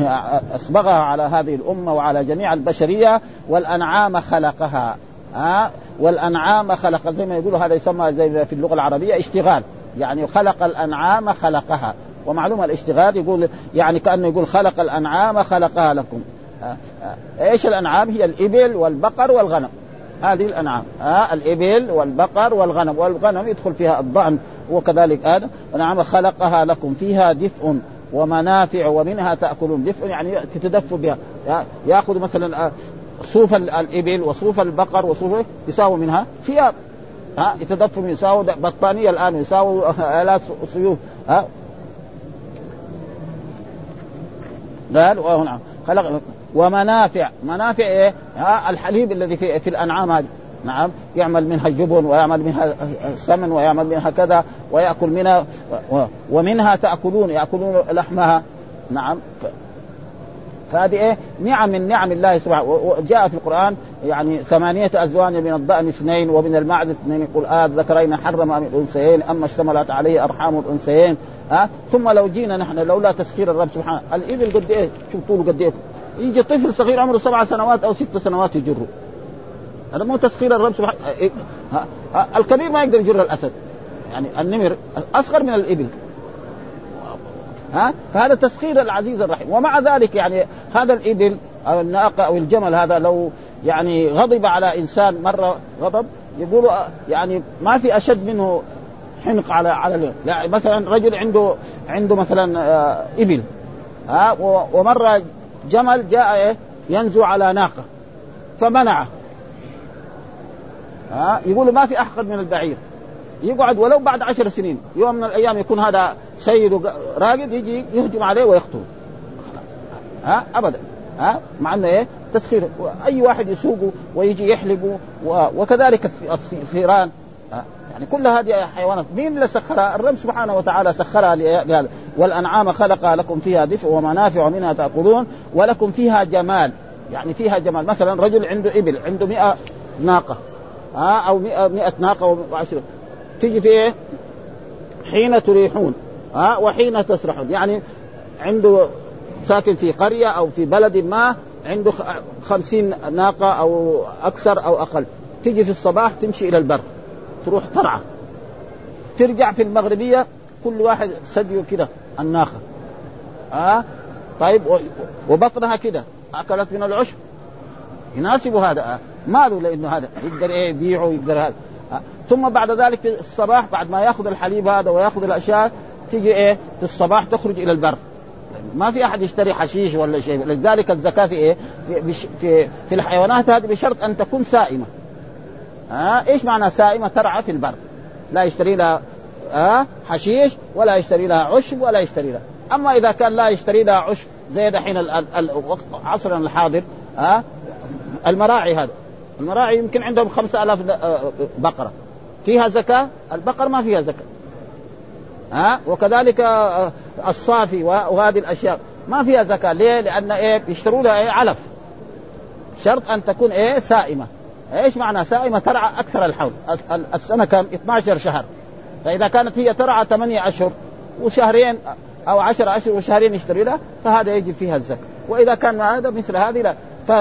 A: اسبغها على هذه الأمة وعلى جميع البشرية والأنعام خلقها. ها والأنعام خلق زي ما يقولوا هذا يسمى زي في اللغة العربية اشتغال. يعني خلق الأنعام خلقها. ومعلومه الاشتغال يقول يعني كأنه يقول خلق الأنعام خلقها لكم. إيش الأنعام؟ هي الإبل والبقر والغنم. هذه الأنعام. ها الإبل والبقر والغنم. والغنم يدخل فيها الضأن وكذلك هذا ونعم خلقها لكم. فيها دفء ومنافع ومنها تأكلون. دفء يعني تتدفوا بها. يأخذ مثلا آه، صوف الإبل وصوف البقر وصوف يساوي منها ثياب. ها يتدفوا من يساوي بطانية الآن يساوي آلات صيوف ها قال وهنا خلق ومنافع. منافع إيه؟ ها الحليب الذي في, في الأنعام هذه. نعم. يعمل منها الجبن ويعمل منها السمن ويعمل منها كذا ويأكل منها ومنها تأكلون يأكلون لحمها. نعم. فهذه إيه؟ نعم من نعم الله سبحانه. وجاء في القرآن يعني ثمانية أزواج من الضأن اثنين ومن المعد اثنين. يقول آه ذكرين حرم من الأنثيين أما اشتملت عليه أرحام الأنثيين. ها؟ أه؟ ثم لو جينا نحن لولا تسخير الرب سبحانه. الإبل قد إيه؟ شوف طوله قد إيه؟ يجي طفل صغير عمره سبع سنوات أو ست سنوات يجره. هذا مو تسخير الرب سبحانه إيه، الكبير ما يقدر يجر الأسد. يعني النمر أصغر من الإبل. ها؟ فهذا تسخير العزيز الرحيم. ومع ذلك يعني هذا الإبل أو الناقة أو الجمل هذا لو يعني غضب على إنسان مرة غضب يقولوا يعني ما في أشد منه حنق على على يعني مثلا رجل عنده عنده مثلا آه، إبل. ها؟ ومرة جمل جاء إيه؟ ينزو على ناقة فمنعه. ها؟ يقولوا ما في احقد من البعير. يقعد ولو بعد عشر سنين يوم من الأيام يكون هذا سيد راقد يجي يهجم عليه ويقتله. ها؟ ابدا. ها؟ مع إنه إيه؟ تسخير. أي واحد يسوقه ويجي يحلبه وكذلك الثيران يعني كل هذه حيوانات. مين اللي سخرها؟ الرب سبحانه وتعالى سخرها لهذا. والأنعام خلقها لكم فيها دفء ومنافع منها تأكلون ولكم فيها جمال. يعني فيها جمال. مثلا رجل عنده إبل عنده 100 ناقة. ها؟ أو 100 ناقة وعشرة تيجي في إيه؟ حين تريحون. ها؟ وحين تسرحون. يعني عنده ساكن في قرية أو في بلد ما عنده خمسين ناقة أو أكثر أو أقل. تيجي في الصباح تمشي إلى البر. تروح ترعى ترجع في المغربية كل واحد سديه كده الناقة. ها؟ طيب وبطنها كده. أكلت من العشب. يناسب هذا. ماله؟ لأنه هذا يقدر إيه يبيعه يقدر هذا. ثم بعد ذلك في الصباح بعد ما يأخذ الحليب هذا ويأخذ الأشياء تيجي إيه في الصباح تخرج إلى البر. ما في أحد يشتري حشيش ولا شيء. لذلك الزكاة في إيه في, في, في الحيوانات هذه بشرط أن تكون سائمة. ها آه إيش معنى سائمة؟ ترعى في البر. لا يشتري لها آه حشيش ولا يشتري لها عشب ولا يشتري لها. أما إذا كان لا يشتري لها عشب زي دحين عصرنا الحاضر ها آه المراعي هذا. المراعي يمكن عندهم خمسة ألاف بقرة. فيها زكاة؟ البقر ما فيها زكاة. ها وكذلك الصافي وهذه الأشياء. ما فيها زكاة. ليه؟ لأن إيه؟ بيشتروا لها إيه؟ علف. شرط أن تكون إيه؟ سائمة. إيش معنى سائمة؟ ترعى أكثر الحول. السنة كم 12 شهر. فإذا كانت هي ترعى 8 اشهر وشهرين أو 10 اشهر وشهرين يشتري لها فهذا يجب فيها الزكاة. وإذا كان هذا مثل هذه لا.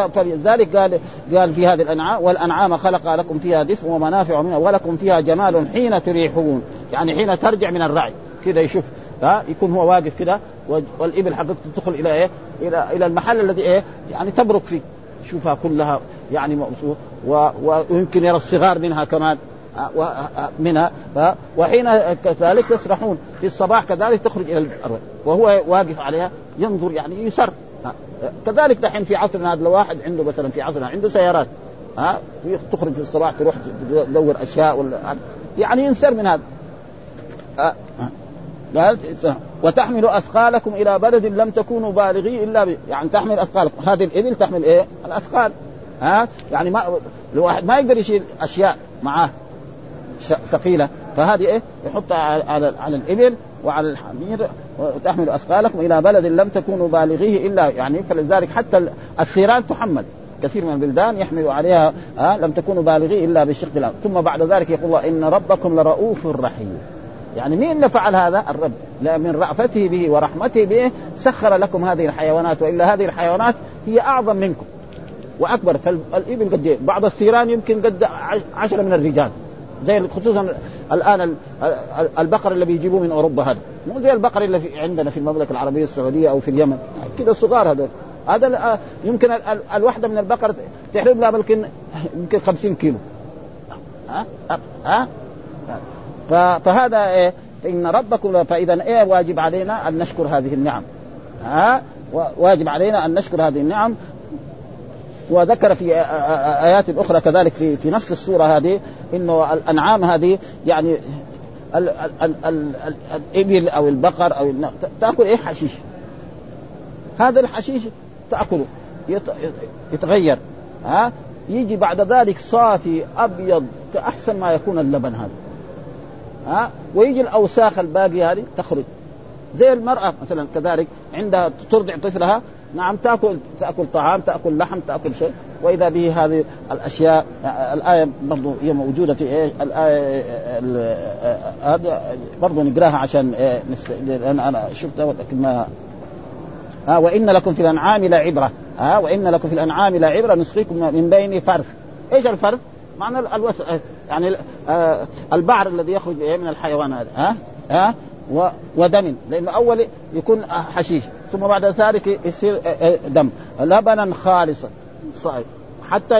A: فلذلك قال قال في هذه الأنعام والأنعام خلق لكم فيها دفء ومنافع منها ولكم فيها جمال حين تريحون. يعني حين ترجع من الرعي. كذا يشوف ها يكون هو واقف كده والإبل حقته تدخل إلى إيه؟ إلى إلى المحل الذي إيه؟ يعني تبرك فيه. شوفها كلها يعني ويمكن يرى الصغار منها كمان. منها وحين كذلك تسرحون في الصباح كذلك تخرج إلى الأرض وهو واقف عليها ينظر يعني يسر. كذلك دحين في عصرنا هذا لو واحد عنده مثلا في عصرنا عنده سيارات ها تخرج في الصباح تروح تدور أشياء ولا يعني ينسر من هذا. وتحمل أثقالكم إلى بلد لم تكونوا بالغيه إلا ب... يعني تحمل أثقالكم. هذه الإبل تحمل إيه؟ الأثقال. ها يعني ما الواحد ما يقدر يشيل أشياء معاه. ثقيلة. فهذه إيه؟ يحطها على على الإبل وعلى الحمير وتحمل أثقالكم إلى بلد لم تكونوا بالغيه إلا يعني فلذلك حتى الثيران تحمل. كثير من البلدان يحمل عليها آه لم تكونوا بالغيه إلا بالشق الأرض. ثم بعد ذلك يقول الله إن ربكم لرؤوف رحيم. يعني مين اللي فعل هذا؟ الرب. من رأفته به ورحمته به سخر لكم هذه الحيوانات وإلا هذه الحيوانات هي أعظم منكم. وأكبر. فالابل قد بعض الثيران يمكن قد عشرة من الرجال. زي خصوصا الآن البقر اللي بيجيبوه من أوروبا هذا. مو زي البقر اللي في عندنا في المملكة العربية السعودية أو في اليمن. كذا صغار هذول. هذا يمكن الواحده من البقر تحرم لها يمكن يمكن 50 كيلو. ها؟ ها؟ فهذا إيه فان ربكم فإذا إيه واجب علينا أن نشكر هذه النعم. ها؟ واجب علينا أن نشكر هذه النعم. وذكر في آيات أخرى كذلك في في نفس السورة هذه. انه الأنعام هذه يعني ال ال ال الإبل أو البقر أو تأكل إيه حشيش؟ هذا الحشيش تأكله يتغير ها؟ يجي بعد ذلك صافي أبيض كأحسن ما يكون اللبن هذا ها؟ ويجي الأوساخ الباقية هذه تخرج زي المرأة مثلا كذلك عندها ترضع طفلها نعم تأكل تأكل طعام تأكل لحم تأكل شيء. وإذا به هذه الأشياء الآية برضو هي موجودة في إيه الآية هذه برضو نقراها عشان إيه أنا شفتها ولكن ما ها وإن لكم في الأنعام لعبرة. ها وإن لكم في الأنعام لعبرة نسقيكم من بين فرث إيش الفرث؟ معنى الوس... يعني البعر الذي يخرج من الحيوان هذا. ها؟ ها؟ ودم لأنه اول يكون حشيش ثم بعد ذلك يصير دم. لبنا خالصا صحيح. حتى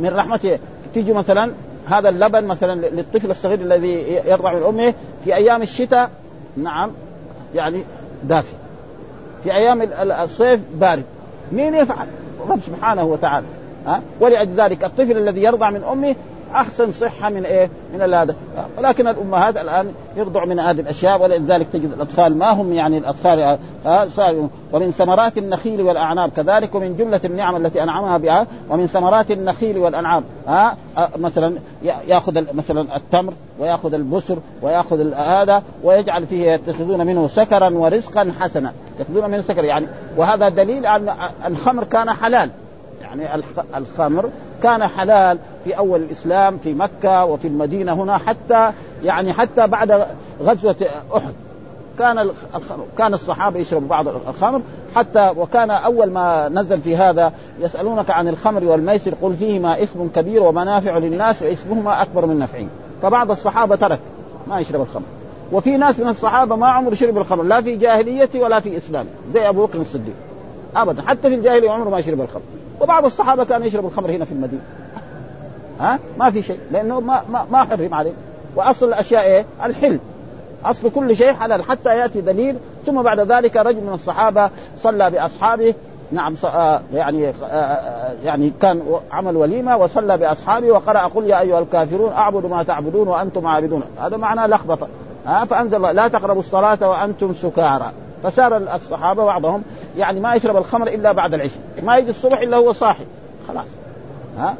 A: من رحمته تيجي مثلا هذا اللبن مثلا للطفل الصغير الذي يرضع من أمه في أيام الشتاء نعم يعني دافي. في أيام الصيف بارد. مين يفعل؟ رب سبحانه وتعالى ها؟ ولأجل ذلك الطفل الذي يرضع من أمه أحسن صحة من إيه؟ من هذا ولكن الأمهات الآن يرضع من هذه الأشياء ولذلك تجد الأطفال ما هم يعني الأطفال آه ومن ثمرات النخيل والأعناب. كذلك ومن جملة النعم التي أنعمها بها ومن ثمرات النخيل والأنعام. ها آه مثلا يأخذ مثلا التمر ويأخذ البسر ويأخذ هذا ويجعل فيه يتخذون منه سكرا ورزقا حسنا. يتخذون منه سكر يعني. وهذا دليل أن الخمر كان حلال. يعني الخمر كان حلال في أول الإسلام في مكة وفي المدينة هنا حتى يعني حتى بعد غزوة أحد. كان الخمر كان الصحابة يشربوا بعض الخمر حتى وكان أول ما نزل في هذا يسألونك عن الخمر والميسر قل فيهما إثم كبير ومنافع للناس وإثمهما أكبر من نفعهم. فبعض الصحابة ترك ما يشرب الخمر. وفي ناس من الصحابة ما عمر شرب الخمر لا في جاهليته ولا في اسلامه زي أبو بكر الصديق. ابدا حتى في الجاهلية عمره ما يشرب الخمر. وبعض الصحابة كان يشرب الخمر هنا في المدينة. ها؟ ما في شيء لأنه ما ما, ما حرم عليه. وأصل الأشياء إيه؟ الحل. أصل كل شيء حلال حتى يأتي دليل ثم بعد ذلك رجل من الصحابة صلى بأصحابه. نعم آه يعني آه, آه، يعني كان عمل وليمة وصلى بأصحابه وقرأ قل يا أيها الكافرون اعبد ما تعبدون وأنتم عابدون. هذا معناه لخبطة. ها؟ فأنزل الله لا تقربوا الصلاة وأنتم سكارى. فصار الصحابة بعضهم يعني ما يشرب الخمر إلا بعد العشاء ما يجي الصبح إلا هو صاحي خلاص. ها؟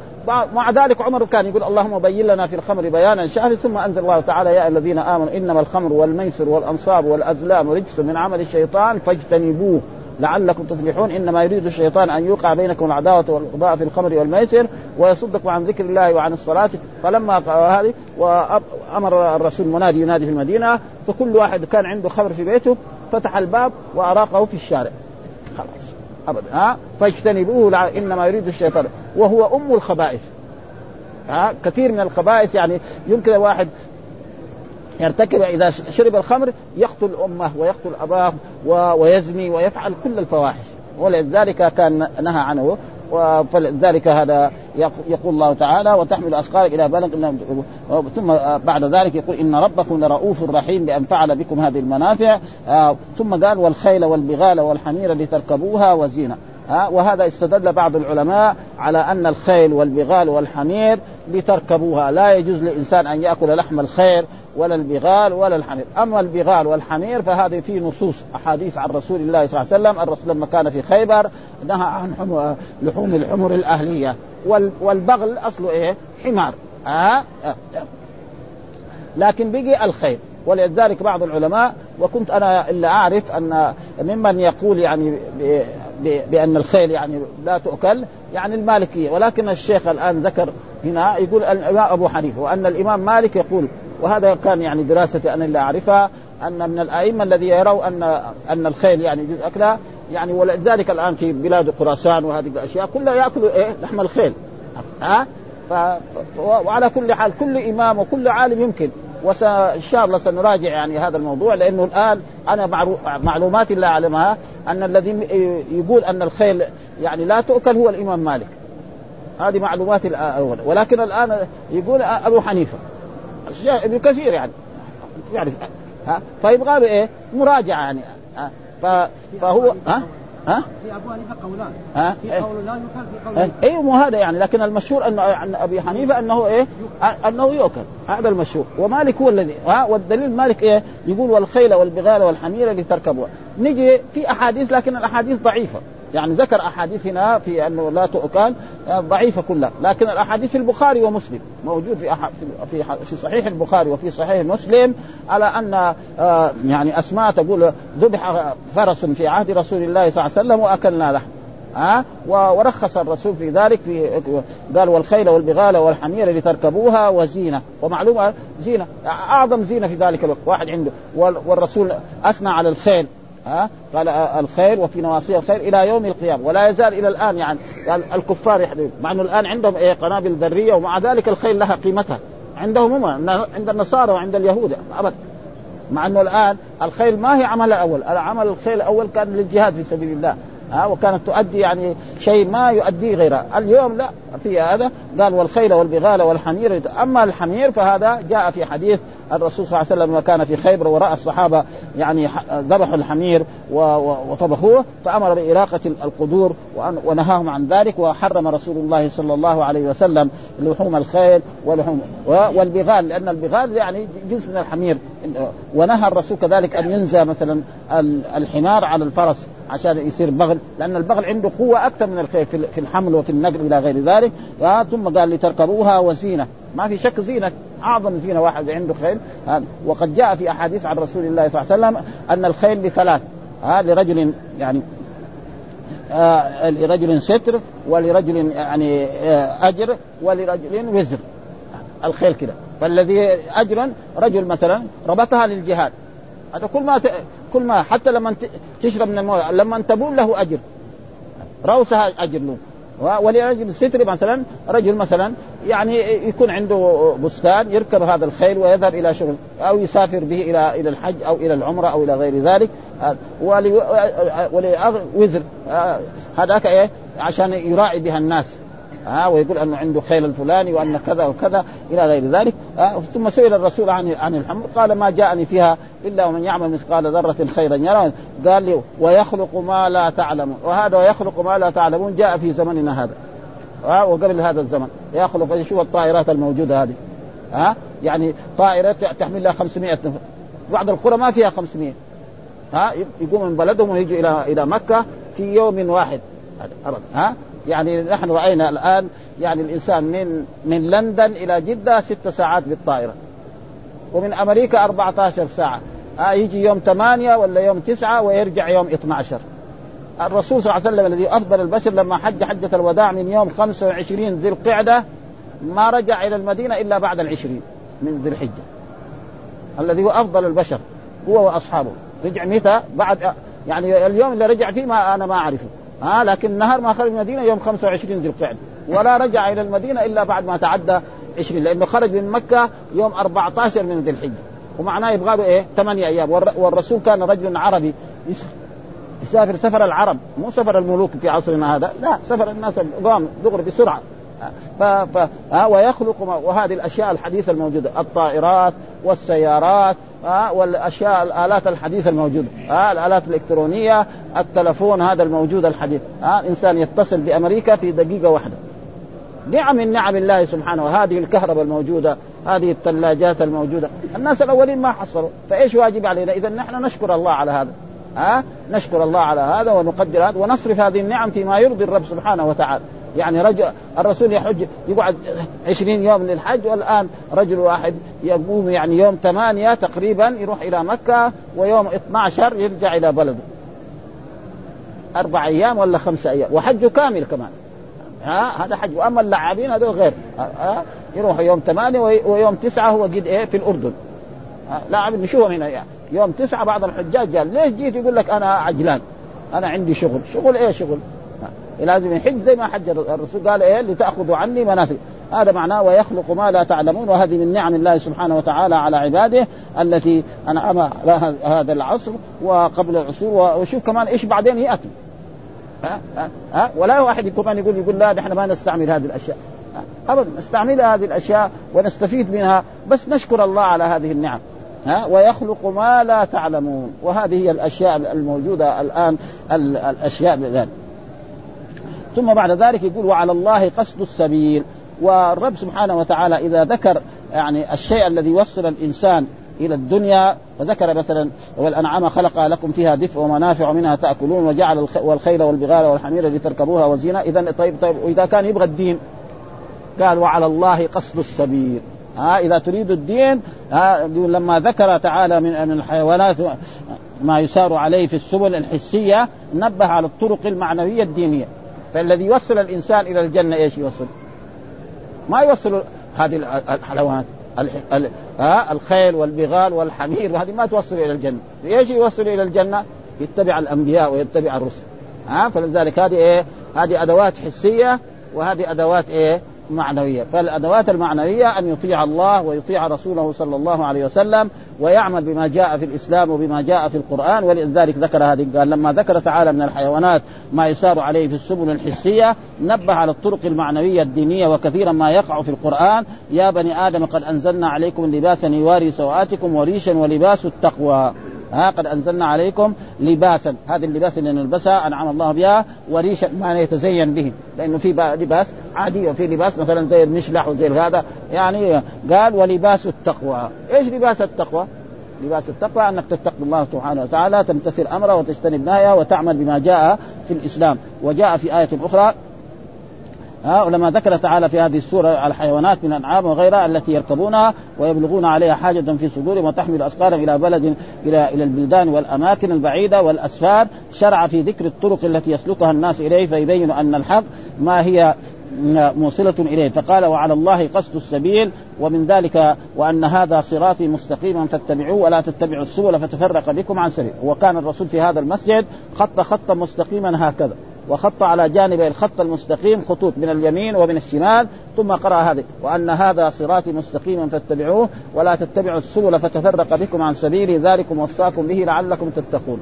A: مع ذلك عمر كان يقول اللهم بين لنا في الخمر بيانا شهر ثم أنزل الله تعالى يا الذين آمنوا إنما الخمر والميسر والأنصاب والأزلام رجس من عمل الشيطان فاجتنبوه لعلكم تفلحون. إنما يريد الشيطان أن يوقع بينكم العداوة والبغضاء في الخمر والميسر ويصدكم عن ذكر الله وعن الصلاة. فلما هذه وأمر الرسول المنادي ينادي في المدينة فكل واحد كان عنده خمر في بيته فتح الباب وأراقه في الشارع. ابدا. ها؟ فاجتنبوه إنما يريد الشيطان. وهو أم الخبائث. ها؟ كثير من الخبائث يعني يمكن الواحد يرتكب إذا شرب الخمر يقتل أمه ويقتل أباه ويزني ويفعل كل الفواحش. ولذلك كان نهى عنه فلذلك هذا يقول الله تعالى وتحمل أثقالك إلى بلد ثم بعد ذلك يقول إن ربكم لرؤوف رحيم بأن فعل بكم هذه المنافع. آه، ثم قال والخيل والبغال والحمير لتركبوها وزينة. ها وهذا استدل بعض العلماء على أن الخيل والبغال والحمير لتركبوها. لا يجوز للانسان أن يأكل لحم الخير ولا البغال ولا الحمير. أما البغال والحمير فهذه في نصوص أحاديث عن رسول الله صلى الله عليه وسلم. الرسول لما كان في خيبر نهى عن لحوم الحمر الأهلية. والبغل اصله إيه؟ حمار. آه. آه. لكن بقي الخيل ولذلك بعض العلماء وكنت أنا إلا أعرف أن ممن يقول يعني بأن الخيل يعني لا تؤكل يعني المالكية. ولكن الشيخ الآن ذكر هنا يقول الامام أبو حنيفة وأن الإمام مالك يقول وهذا كان يعني دراستي أنا اللي أعرفها أن من الأئمة الذي يروا ان أن الخيل يعني يجوز أكلها يعني ولذلك الآن في بلاد خراسان وهذه الأشياء كلها يأكلوا إيه لحم الخيل. ها؟ ف... وعلى كل حال كل إمام وكل عالم يمكن. وان شاء الله سنراجع يعني هذا الموضوع لأنه الآن أنا معلوماتي اللي أعلمها أن الذي يقول أن الخيل يعني لا تؤكل هو الإمام مالك. هذه معلوماتي الأول ولكن الآن يقول أبو حنيفة. ابن كثير يعني. تعرف ها؟ فيبغى له إيه؟ مراجعة يعني. ها؟ فهو ها؟ ها؟ في أبو حنيفة قولان. ها؟ في قول لا يؤكل في قول أيوه مو هذا يعني. لكن المشهور انه عن أبي حنيفة أنه إيه؟ أنه يؤكل. هذا المشهور. ومالك هو الذي ها؟ والدليل مالك إيه؟ يقول والخيل والبغال والحمير لتركبوها نجي في أحاديث لكن الأحاديث ضعيفة. يعني ذكر احاديث هنا في أنه لا تؤكل آه، ضعيفة كلها. لكن الأحاديث في البخاري ومسلم موجود في في في صحيح البخاري وفي صحيح مسلم على أن آه، يعني أسماء تقول ذبح فرس في عهد رسول الله صلى الله عليه وسلم وأكلنا لحم. ها أه؟ ورخص الرسول في ذلك في قال والخيل والبغال والحمير لتركبوها وزينة. ومعلومة زينة أعظم زينة في ذلك الوقت واحد عنده. والرسول أثنى على الخيل. ها؟ قال الخير وفي نواصي الخير إلى يوم القيامة. ولا يزال إلى الآن يعني الكفار يحدثون مع إنه الآن عندهم إيه قنابل ذرية ومع ذلك الخيل لها قيمتها. عندهم هم عند النصارى وعند اليهود ابدا مع إنه الآن الخيل ما هي عمل الأول العمل الخيل الأول كان للجهاد في سبيل الله ها؟ وكانت تؤدي يعني شيء ما يؤديه غيرها اليوم لا في هذا قال والخيل والبغال والحمير. أما الحمير فهذا جاء في حديث الرسول صلى الله عليه وسلم لما كان في خيبر وراى الصحابة يعني ذبحوا الحمير وطبخوه فأمر باراقه القدور ونهاهم عن ذلك وحرم رسول الله صلى الله عليه وسلم لحوم الخيل ولحوم والبغال لأن البغال يعني جزء من الحمير. ونهى الرسول كذلك أن ينزى مثلا الحمار على الفرس. عشان يصير بغل لأن البغل عنده قوة أكثر من الخيل في الحمل وفي النقل إلى غير ذلك. ثم قال لتركبوها وزينة. ما في شك زينة أعظم زينة واحد عنده خيل. وقد جاء في أحاديث عن رسول الله صلى الله عليه وسلم أن الخيل لثلاث. ها لرجل يعني آه لرجل ستر ولرجل يعني آه أجر ولرجل وزر. الخيل كده. فالذي أجرا رجل مثلا ربطها للجهاد. هذا كل ما ت... كل ما حتى لما تشرب من الموية لما تبول له أجر. روسها أجر له. ولأجل الستر مثلا رجل مثلا يعني يكون عنده بستان يركب هذا الخيل ويذهب إلى شغل أو يسافر به إلى إلى الحج أو إلى العمرة أو إلى غير ذلك. ولوزر هذاك إيه؟ عشان يراعي بها الناس. ها ويقول انه عنده خيل الفلاني وأن كذا وكذا إلى غير ذلك. آه ثم سئل الرسول عن عن الحمر قال ما جاءني فيها إلا ومن يعمل مثقال ذرة خيرا يرى. قال لي ويخلق ما لا تعلمون. وهذا ويخلق ما لا تعلمون جاء في زمننا هذا. ها وقبل هذا الزمن. يخلق شوف الطائرات الموجودة هذه. ها يعني طائرة تحمل لها 500 نفر. بعض القرى ما فيها 500 ها يقوم من بلدهم ويجوا إلى إلى مكة في يوم واحد. ها يعني نحن رأينا الآن يعني الإنسان من من لندن إلى جدة ست ساعات بالطائرة. ومن أمريكا 14 ساعة. آه يجي يوم ثمانية ولا يوم تسعة ويرجع يوم 12 الرسول صلى الله عليه وسلم الذي أفضل البشر لما حج حجة الوداع من يوم 25 ذي القعدة ما رجع إلى المدينة إلا بعد العشرين من ذي الحجة. الذي هو أفضل البشر هو وأصحابه. رجع متى؟ بعد يعني اليوم اللي رجع فيه ما أنا ما أعرفه. ها آه لكن النهار ما خرج من المدينة يوم 25 ذي القعده ولا رجع إلى المدينة إلا بعد ما تعدى 20 لأنه خرج من مكة يوم 14 من ذي الحجه ومعناه يبغى له إيه؟ ثمانية أيام. والرسول كان رجل عربي. يسافر سفر العرب. مو سفر الملوك في عصرنا هذا. لا سفر الناس قام دغري بسرعة. ف... ف... ويخلق. وهذه الأشياء الحديثة الموجودة. الطائرات والسيارات ها والأشياء الآلات الحديثة الموجودة ها الآلات الإلكترونية التلفون هذا الموجود الحديث ها الإنسان يتصل بأمريكا في دقيقة واحدة. نعم من نعم الله سبحانه وهذه الكهرباء الموجودة هذه الثلاجات الموجودة. الناس الأولين ما حصلوا فإيش واجب علينا؟ اذا نحن نشكر الله على هذا ها نشكر الله على هذا ونقدر هذا ونصرف هذه النعم فيما يرضي الرب سبحانه وتعالى. يعني رجل الرسول يحج يقعد عشرين يوم للحج والآن رجل واحد يقوم يعني يوم ثمانية تقريبا يروح إلى مكة ويوم 12 يرجع إلى بلده. أربع أيام ولا خمسة أيام؟ وحجه كامل كمان. ها هذا حج. وأما اللاعبين هذول غير. ها يروح يوم ثمانية ويوم تسعة هو قد إيه؟ في الأردن. لاعب نشوفهم هنا يعني؟ يوم تسعة بعض الحجاج قال ليش جيت؟ يقول لك أنا عجلان. أنا عندي شغل. شغل إيه شغل؟ لازم يحج زي ما حج الرسول. قال إيه؟ لتأخذوا عني مناسك. هذا معناه ويخلق ما لا تعلمون وهذه من نعم الله سبحانه وتعالى على عباده التي أنعم هذا العصر وقبل العصور. وشوف كمان إيش بعدين يأتي. ها؟ ها, ها؟ ولا واحد كمان يقول يقول لا نحن ما نستعمل هذه الأشياء. ابدا نستعمل هذه الأشياء ونستفيد منها بس نشكر الله على هذه النعم. ها؟ ويخلق ما لا تعلمون. وهذه هي الأشياء الموجودة الآن الأشياء ذلك ثم بعد ذلك يقول وعلى الله قصد السبيل. والرب سبحانه وتعالى إذا ذكر يعني الشيء الذي يوصل الإنسان إلى الدنيا وذكر مثلا والأنعام خلق لكم فيها دفء ومنافع منها تأكلون وجعل والخيل والبغال والحمير لتركبوها وزينه اذا طيب طيب وإذا كان يبغى الدين قال وعلى الله قصد السبيل. ها إذا تريد الدين ها لما ذكر تعالى من الحيوانات ما يسار عليه في السبل الحسية نبه على الطرق المعنوية الدينية. فالذي يوصل الإنسان إلى الجنة إيش يوصل؟ ما يوصل هذه الحيوانات ها الخيل والبغال والحمير وهذه ما توصل إلى الجنة، إيش يوصل إلى الجنة؟ يتبع الأنبياء ويتبع الرسل ها فلذلك هذه إيه؟ هذه أدوات حسية وهذه أدوات إيه؟ معنوية، فالأدوات المعنوية أن يطيع الله ويطيع رسوله صلى الله عليه وسلم ويعمل بما جاء في الإسلام وبما جاء في القرآن ولذلك ذكر هذه. قال لما ذكر تعالى من الحيوانات ما يسار عليه في السبل الحسية نبه على الطرق المعنوية الدينية وكثيرا ما يقع في القرآن. يا بني آدم قد أنزلنا عليكم لباسا يواري سوآتكم وريشا ولباس التقوى. ها قد أنزلنا عليكم لباسا. هذه اللباس اللي نلبسها أنعم الله بها وريشا ما يتزين به. لأنه في لباس عادي وفي لباس مثلا زي المشلح وزي هذا. يعني قال ولباس التقوى. إيش لباس التقوى؟ لباس التقوى أنك تتقي الله سبحانه وتعالى تمتثل أمره وتجتنب نهيه وتعمل بما جاء في الإسلام. وجاء في آية أخرى ها ولما ذكر تعالى في هذه السورة الحيوانات من الأنعام وغيرها التي يركبونها ويبلغون عليها حاجة في صدورهم وتحمل اثقالا إلى بلد إلى إلى البلدان والأماكن البعيدة والاسفار شرع في ذكر الطرق التي يسلكها الناس إليه فيبين أن الحق ما هي موصلة إليه. فقال وعلى الله قصد السبيل ومن ذلك وأن هذا صراطي مستقيما فاتبعوه ولا تتبعوا السبل فتفرق بكم عن سبيل. وكان الرسول في هذا المسجد خط خطا مستقيما هكذا. وخط على جانبي الخط المستقيم خطوط من اليمين ومن الشمال ثم قرأ هذه وأن هذا صراطي مستقيما فاتبعوه ولا تتبعوا السبل فتفرق بكم عن سبيلي ذلكم وصاكم به لعلكم تتقون.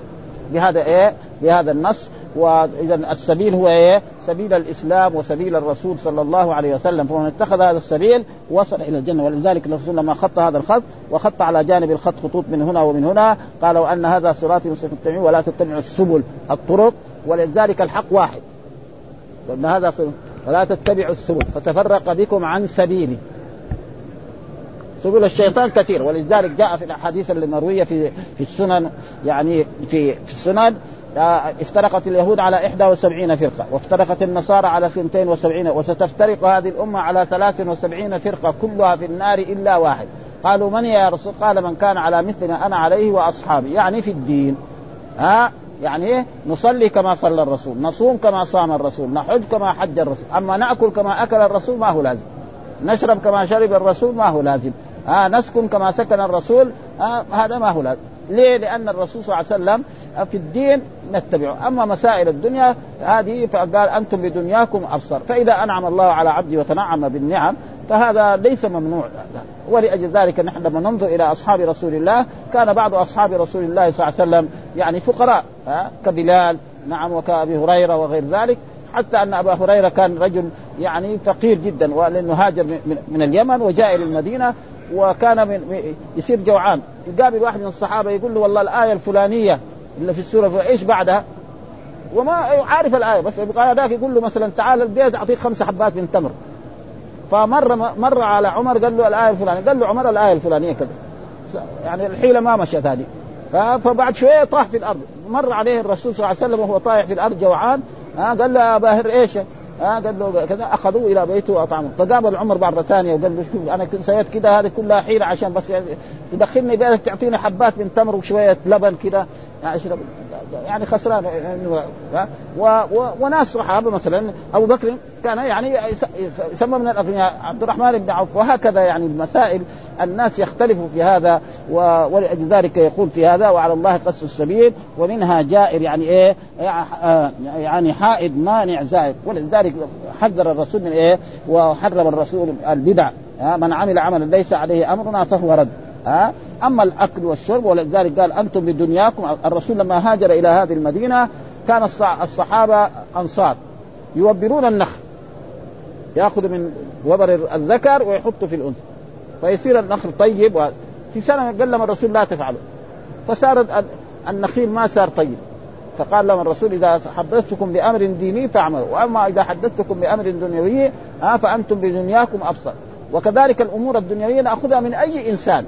A: بهذا إيه؟ بهذا النص واذا السبيل هو إيه؟ سبيل الإسلام وسبيل الرسول صلى الله عليه وسلم. فمن اتخذ هذا السبيل وصل إلى الجنة. ولذلك الرسول لما خط هذا الخط وخط على جانب الخط خطوط من هنا ومن هنا. قال وان هذا صراطي مستقيم. ولا تتبعوا السبل الطرق. ولذلك الحق واحد. وأن هذا ولا تتبعوا السبل. فتفرق بكم عن سبيلي. سبل الشيطان كثير. ولذلك جاء في الأحاديث المرويه في في السنن يعني في في السنن افترقت اليهود على 71 فرقة وافترقت النصارى على 72 وستفترق هذه الأمة على 73 فرقة كلها في النار إلا واحد. قالوا من يا رسول قال من كان على مثل ما أنا عليه وأصحابي. يعني في الدين ها؟ يعني إيه نصلي كما صلى الرسول نصوم كما صام الرسول نحج كما حج الرسول. أما نأكل كما أكل الرسول ما هو لازم. نشرب كما شرب الرسول ما هو لازم. آه نسكن كما سكن الرسول آه هذا ما هو لازم. ليه؟ لأن الرسول صلى الله عليه وسلم في الدين نتبعه، أما مسائل الدنيا هذه فقال أنتم بدنياكم أبصر، فإذا أنعم الله على عبده وتنعم بالنعم فهذا ليس ممنوع. ولأجل ذلك نحن لما ننظر إلى أصحاب رسول الله كان بعض أصحاب رسول الله صلى الله عليه وسلم يعني فقراء ها؟ كبلال نعم وكأبي هريرة وغير ذلك. حتى أن أبا هريرة كان رجل يعني فقير جدا لأنه هاجر من اليمن وجاء إلى المدينة وكان من يصير جوعان. يقابل واحد من الصحابة يقول له والله الآية الفلانية اللي في السورة إيش بعدها؟ وما عارف الآية بس هذاك يقول له مثلا تعال البيت أعطيك خمس حبات من تمر. فمر مر على عمر قال له الآية الفلانية قال له عمر الآية الفلانية كذا. يعني الحيلة ما مشت هذه. فبعد شوية طاح في الأرض. مر عليه الرسول صلى الله عليه وسلم وهو طايح في الأرض جوعان. قال له يا باهر إيش؟ ها قال له كذا أخذوه إلى بيته وأطعموه. فقابل عمر مرة ثانية وقال له شوف أنا سويت كذا هذه كلها حيلة عشان بس تدخلني بيتك تعطيني حبات من تمر وشوية لبن كذا أشرب. يعني خسران. و... وناس صحابة مثلا أبو بكر كان يعني يسمى من الأغنياء عبد الرحمن بن عوف وهكذا يعني المسائل الناس يختلفوا في هذا. ولأجل ذلك يقول في هذا وعلى الله قص السبيل ومنها جائر يعني إيه يعني حائد مانع زائد ولذلك حذر الرسول من إيه وحرم الرسول البدع من عمل عملا ليس عليه أمرنا فهو رد ها أما الأكل والشرب ولذلك قال أنتم بدنياكم. الرسول لما هاجر إلى هذه المدينة كان الصحابة أنصار يوبرون النخل يأخذ من وبر الذكر ويحطه في الأنثى فيصير النخل طيب. في سنة قال لهم الرسول لا تفعلوا فصار النخيل ما صار طيب. فقال لهم الرسول إذا حدثتكم بأمر ديني فاعملوا وأما إذا حدثتكم بأمر دنيوي فأنتم بدنياكم أبصر. وكذلك الأمور الدنيوية نأخذها من أي إنسان.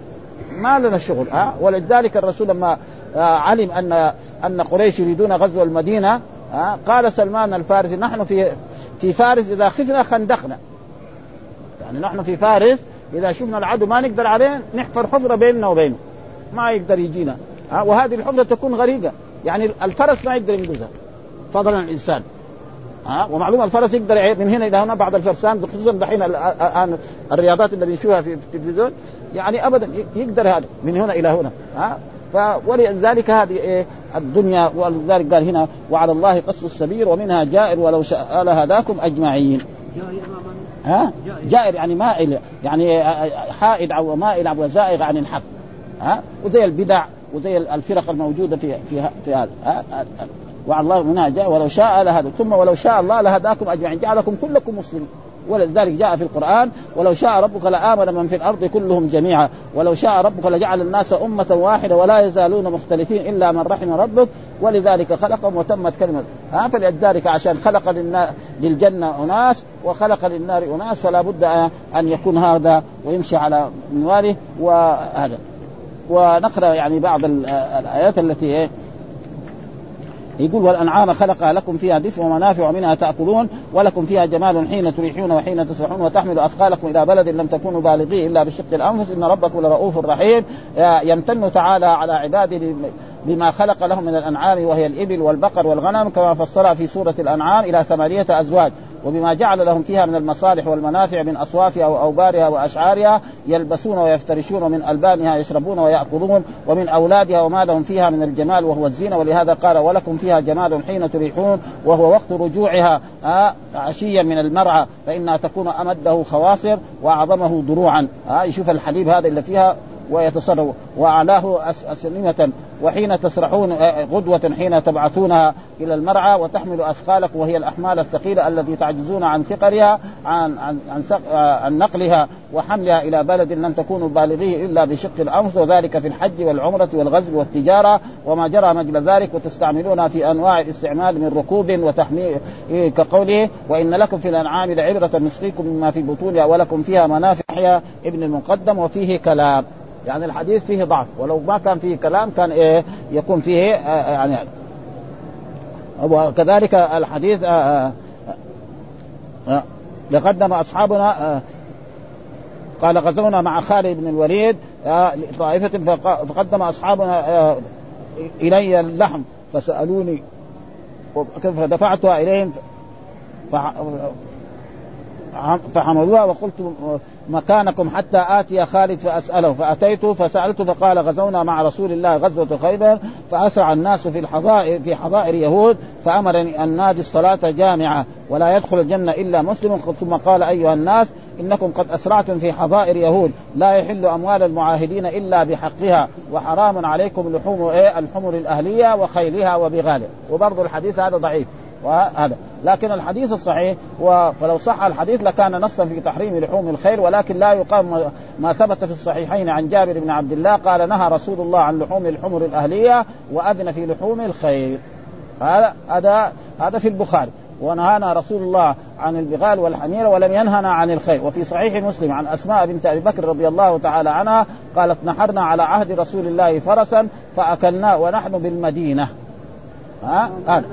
A: ما لنا شغل ها؟ ولذلك الرسول لما آه، علم أن أن قريش يريدون غزو المدينة ها؟ قال سلمان الفارسي نحن في في فارس إذا خفنا خندقنا. يعني نحن في فارس إذا شفنا العدو ما نقدر عليه نحفر حفرة بيننا وبينه. ما يقدر يجينا ها؟ وهذه الحفرة تكون غريقة. يعني الفرس ما يقدر ينقذها فضلا الإنسان ها؟ ومعلومه الفرس يقدر من هنا إلى هنا بعض الفرسان خصوصا دحين الان الرياضات اللي بنشوفها في التلفزيون. يعني ابدا يقدر هذا. من هنا إلى هنا. ها؟ ولذلك هذه إيه الدنيا ولذلك قال هنا وعلى الله قص السبيل ومنها جائر ولو شاء لهداكم أجمعين. ها؟ جائر يعني مائل يعني حائد أو مائل أو زائغ عن الحق. ها؟ وزي البدع وزي الفرق الموجودة في في في هذا. وعلى الله منها جاء ولو شاء لهداكم ثم ولو شاء الله لهداكم أجمعين. جعلكم كلكم مسلمين. ولذلك جاء في القرآن ولو شاء ربك لآمن من في الأرض كلهم جميعا ولو شاء ربك لجعل الناس أمة واحدة ولا يزالون مختلفين إلا من رحم ربك ولذلك خلقهم وتمت كلمة. ها فلذلك عشان خلق للجنة أناس وخلق للنار أناس فلا بد أن يكون هذا ويمشي على منواله وهذا. ونقرأ يعني بعض الآيات التي إيه يقول والأنعام خلقها لكم فيها دفء ومنافع ومنها تأكلون ولكم فيها جمال حين تريحون وحين تسرحون وتحمل أثقالكم إلى بلد لم تكونوا بالغيه إلا بشق الأنفس. إن ربكم لرؤوف رحيم. يمتن تعالى على عباده بما خلق لهم من الأنعام وهي الإبل والبقر والغنم كما فصلها في سورة الأنعام إلى ثمانية أزواج. وبما جعل لهم فيها من المصالح والمنافع من أصوافها وأوبارها وأشعارها يلبسون ويفترشون من ألبانها يشربون ويأكلون ومن أولادها وما لهم فيها من الجمال وهو الزينة ولهذا قال ولكم فيها جمال حين تريحون وهو وقت رجوعها آه عشيا من المرعى فإنها تكون أمده خواصر وأعظمه ضروعا آه يشوف الحليب هذا اللي فيها ويتصرف. وأعلاه اسنمه وحين تسرحون غدوة حين تبعثونها إلى المرعى وتحمل أثقالكم وهي الأحمال الثقيلة التي تعجزون عن ثقلها عن عن عن, عن نقلها وحملها إلى بلد لم تكونوا بالغيه إلا بشق الأنفس وذلك في الحج والعمرة والغزو والتجارة. وما جرى مجل ذلك وتستعملونها في أنواع الاستعمال من ركوب وتحميل كقوله وإن لكم في الأنعام لعبرة نسقيكم مما في بطونها ولكم فيها منافع ابن المقدم وفيه كلام. يعني الحديث فيه ضعف. ولو ما كان فيه كلام كان إيه يكون فيه آه يعني وكذلك الحديث آه آه تقدم أصحابنا قال غزونا مع خالد بن الوليد طائفة فقدم أصحابنا إلي اللحم فسألوني فدفعتها إليهم؟ فحملوها وقلت مكانكم حتى آتي خالد فأسأله. فأتيته فسألته فقال غزونا مع رسول الله غزوة خيبر فأسرع الناس في الحظائر في حظائر يهود فأمرني أن نادي الصلاة جامعة ولا يدخل الجنة إلا مسلم. ثم قال أيها الناس إنكم قد أسرعتم في حظائر يهود. لا يحل أموال المعاهدين إلا بحقها وحرام عليكم لحوم إيه؟ الحمر الأهلية وخيلها وبغالها وبرضه الحديث هذا ضعيف. وهذا. لكن الحديث الصحيح فلو صح الحديث لكان نصا في تحريم لحوم الخيل ولكن لا يقام ما ثبت في الصحيحين عن جابر بن عبد الله قال نهى رسول الله عن لحوم الحمر الأهلية وأذن في لحوم الخيل. هذا هذا هذا في البخاري. ونهانا رسول الله عن البغال والحمير ولم ينهنا عن الخير وفي صحيح مسلم عن أسماء بنت أبي بكر رضي الله تعالى عنها قالت نحرنا على عهد رسول الله فرسا فاكلناه ونحن بالمدينة. ها؟ هذا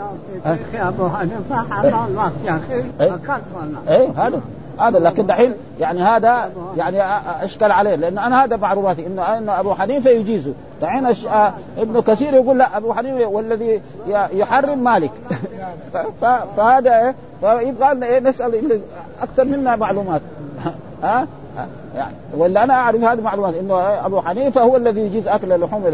B: يا أبو حنيفه حرام الله يا أخي. اكلت
A: إيه؟ هذا. هذا. لكن دحين يعني هذا يعني اشكل عليه. لأن أنا هذا معلوماتي. إنه ان أبو حنيفة يجيزه. دحين أش... ابن كثير يقول لا أبو حنيفة والذي يحرم مالك. فهذا إيه؟ فيبغى لنا إيه؟ نسأل أكثر منا معلومات. ها؟ يعني. ولا أنا أعرف هذه المعلومات إنه أبو حنيفة هو الذي يجيز أكل لحوم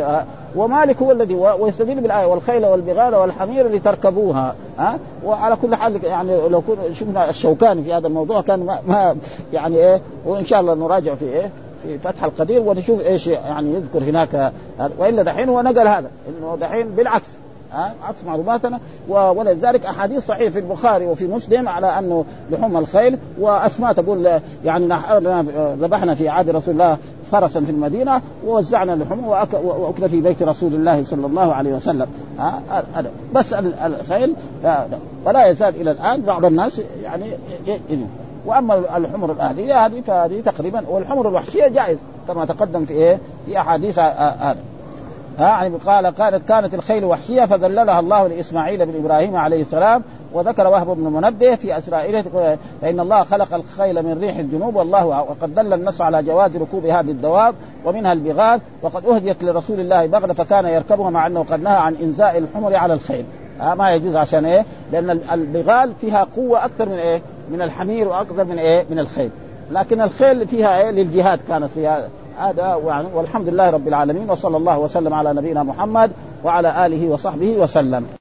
A: ومالك هو الذي ويستدل بالآية والخيل والبغال والحمير لتركبوها ها؟ وعلى كل حال يعني لو كنا شفنا الشوكاني في هذا الموضوع كان ما, ما يعني إيه وإن شاء الله نراجع في إيه في فتح القدير ونشوف إيش يعني يذكر هناك وإلا دحين هو نقل هذا إنه دحين بالعكس ها؟ عكس معلوماتنا. ولذلك أحاديث صحيحة في البخاري وفي مسلم على أنه لحوم الخيل وأسماء تقول يعني ذبحنا في عهد رسول الله فرسا في المدينة ووزعنا اللحوم وأكل في بيت رسول الله صلى الله عليه وسلم. بس الخيل ولا يزال إلى الآن بعض الناس يعني وأما الحمر الأهلية هذه فهذه تقريبا والحمر الوحشية جائز كما تقدم في إيه؟ في أحاديث هذا. يعني قال كانت كانت الخيل وحشية فذللها الله لإسماعيل بن إبراهيم عليه السلام وذكر وهب بن منبه في اسرائيل فإن الله خلق الخيل من ريح الجنوب والله وقد دل النص على جواز ركوب هذه الدواب ومنها البغال وقد أهديت لرسول الله بغلة فكان يركبها مع أنه قد نهى عن إنزاء الحمر على الخيل ها ما يجوز عشان إيه؟ لأن البغال فيها قوة أكثر من إيه؟ من الحمير وأكثر من إيه؟ من الخيل لكن الخيل فيها إيه؟ للجهاد كانت فيها هذا والحمد لله رب العالمين وصلى الله وسلم على نبينا محمد وعلى آله وصحبه وسلم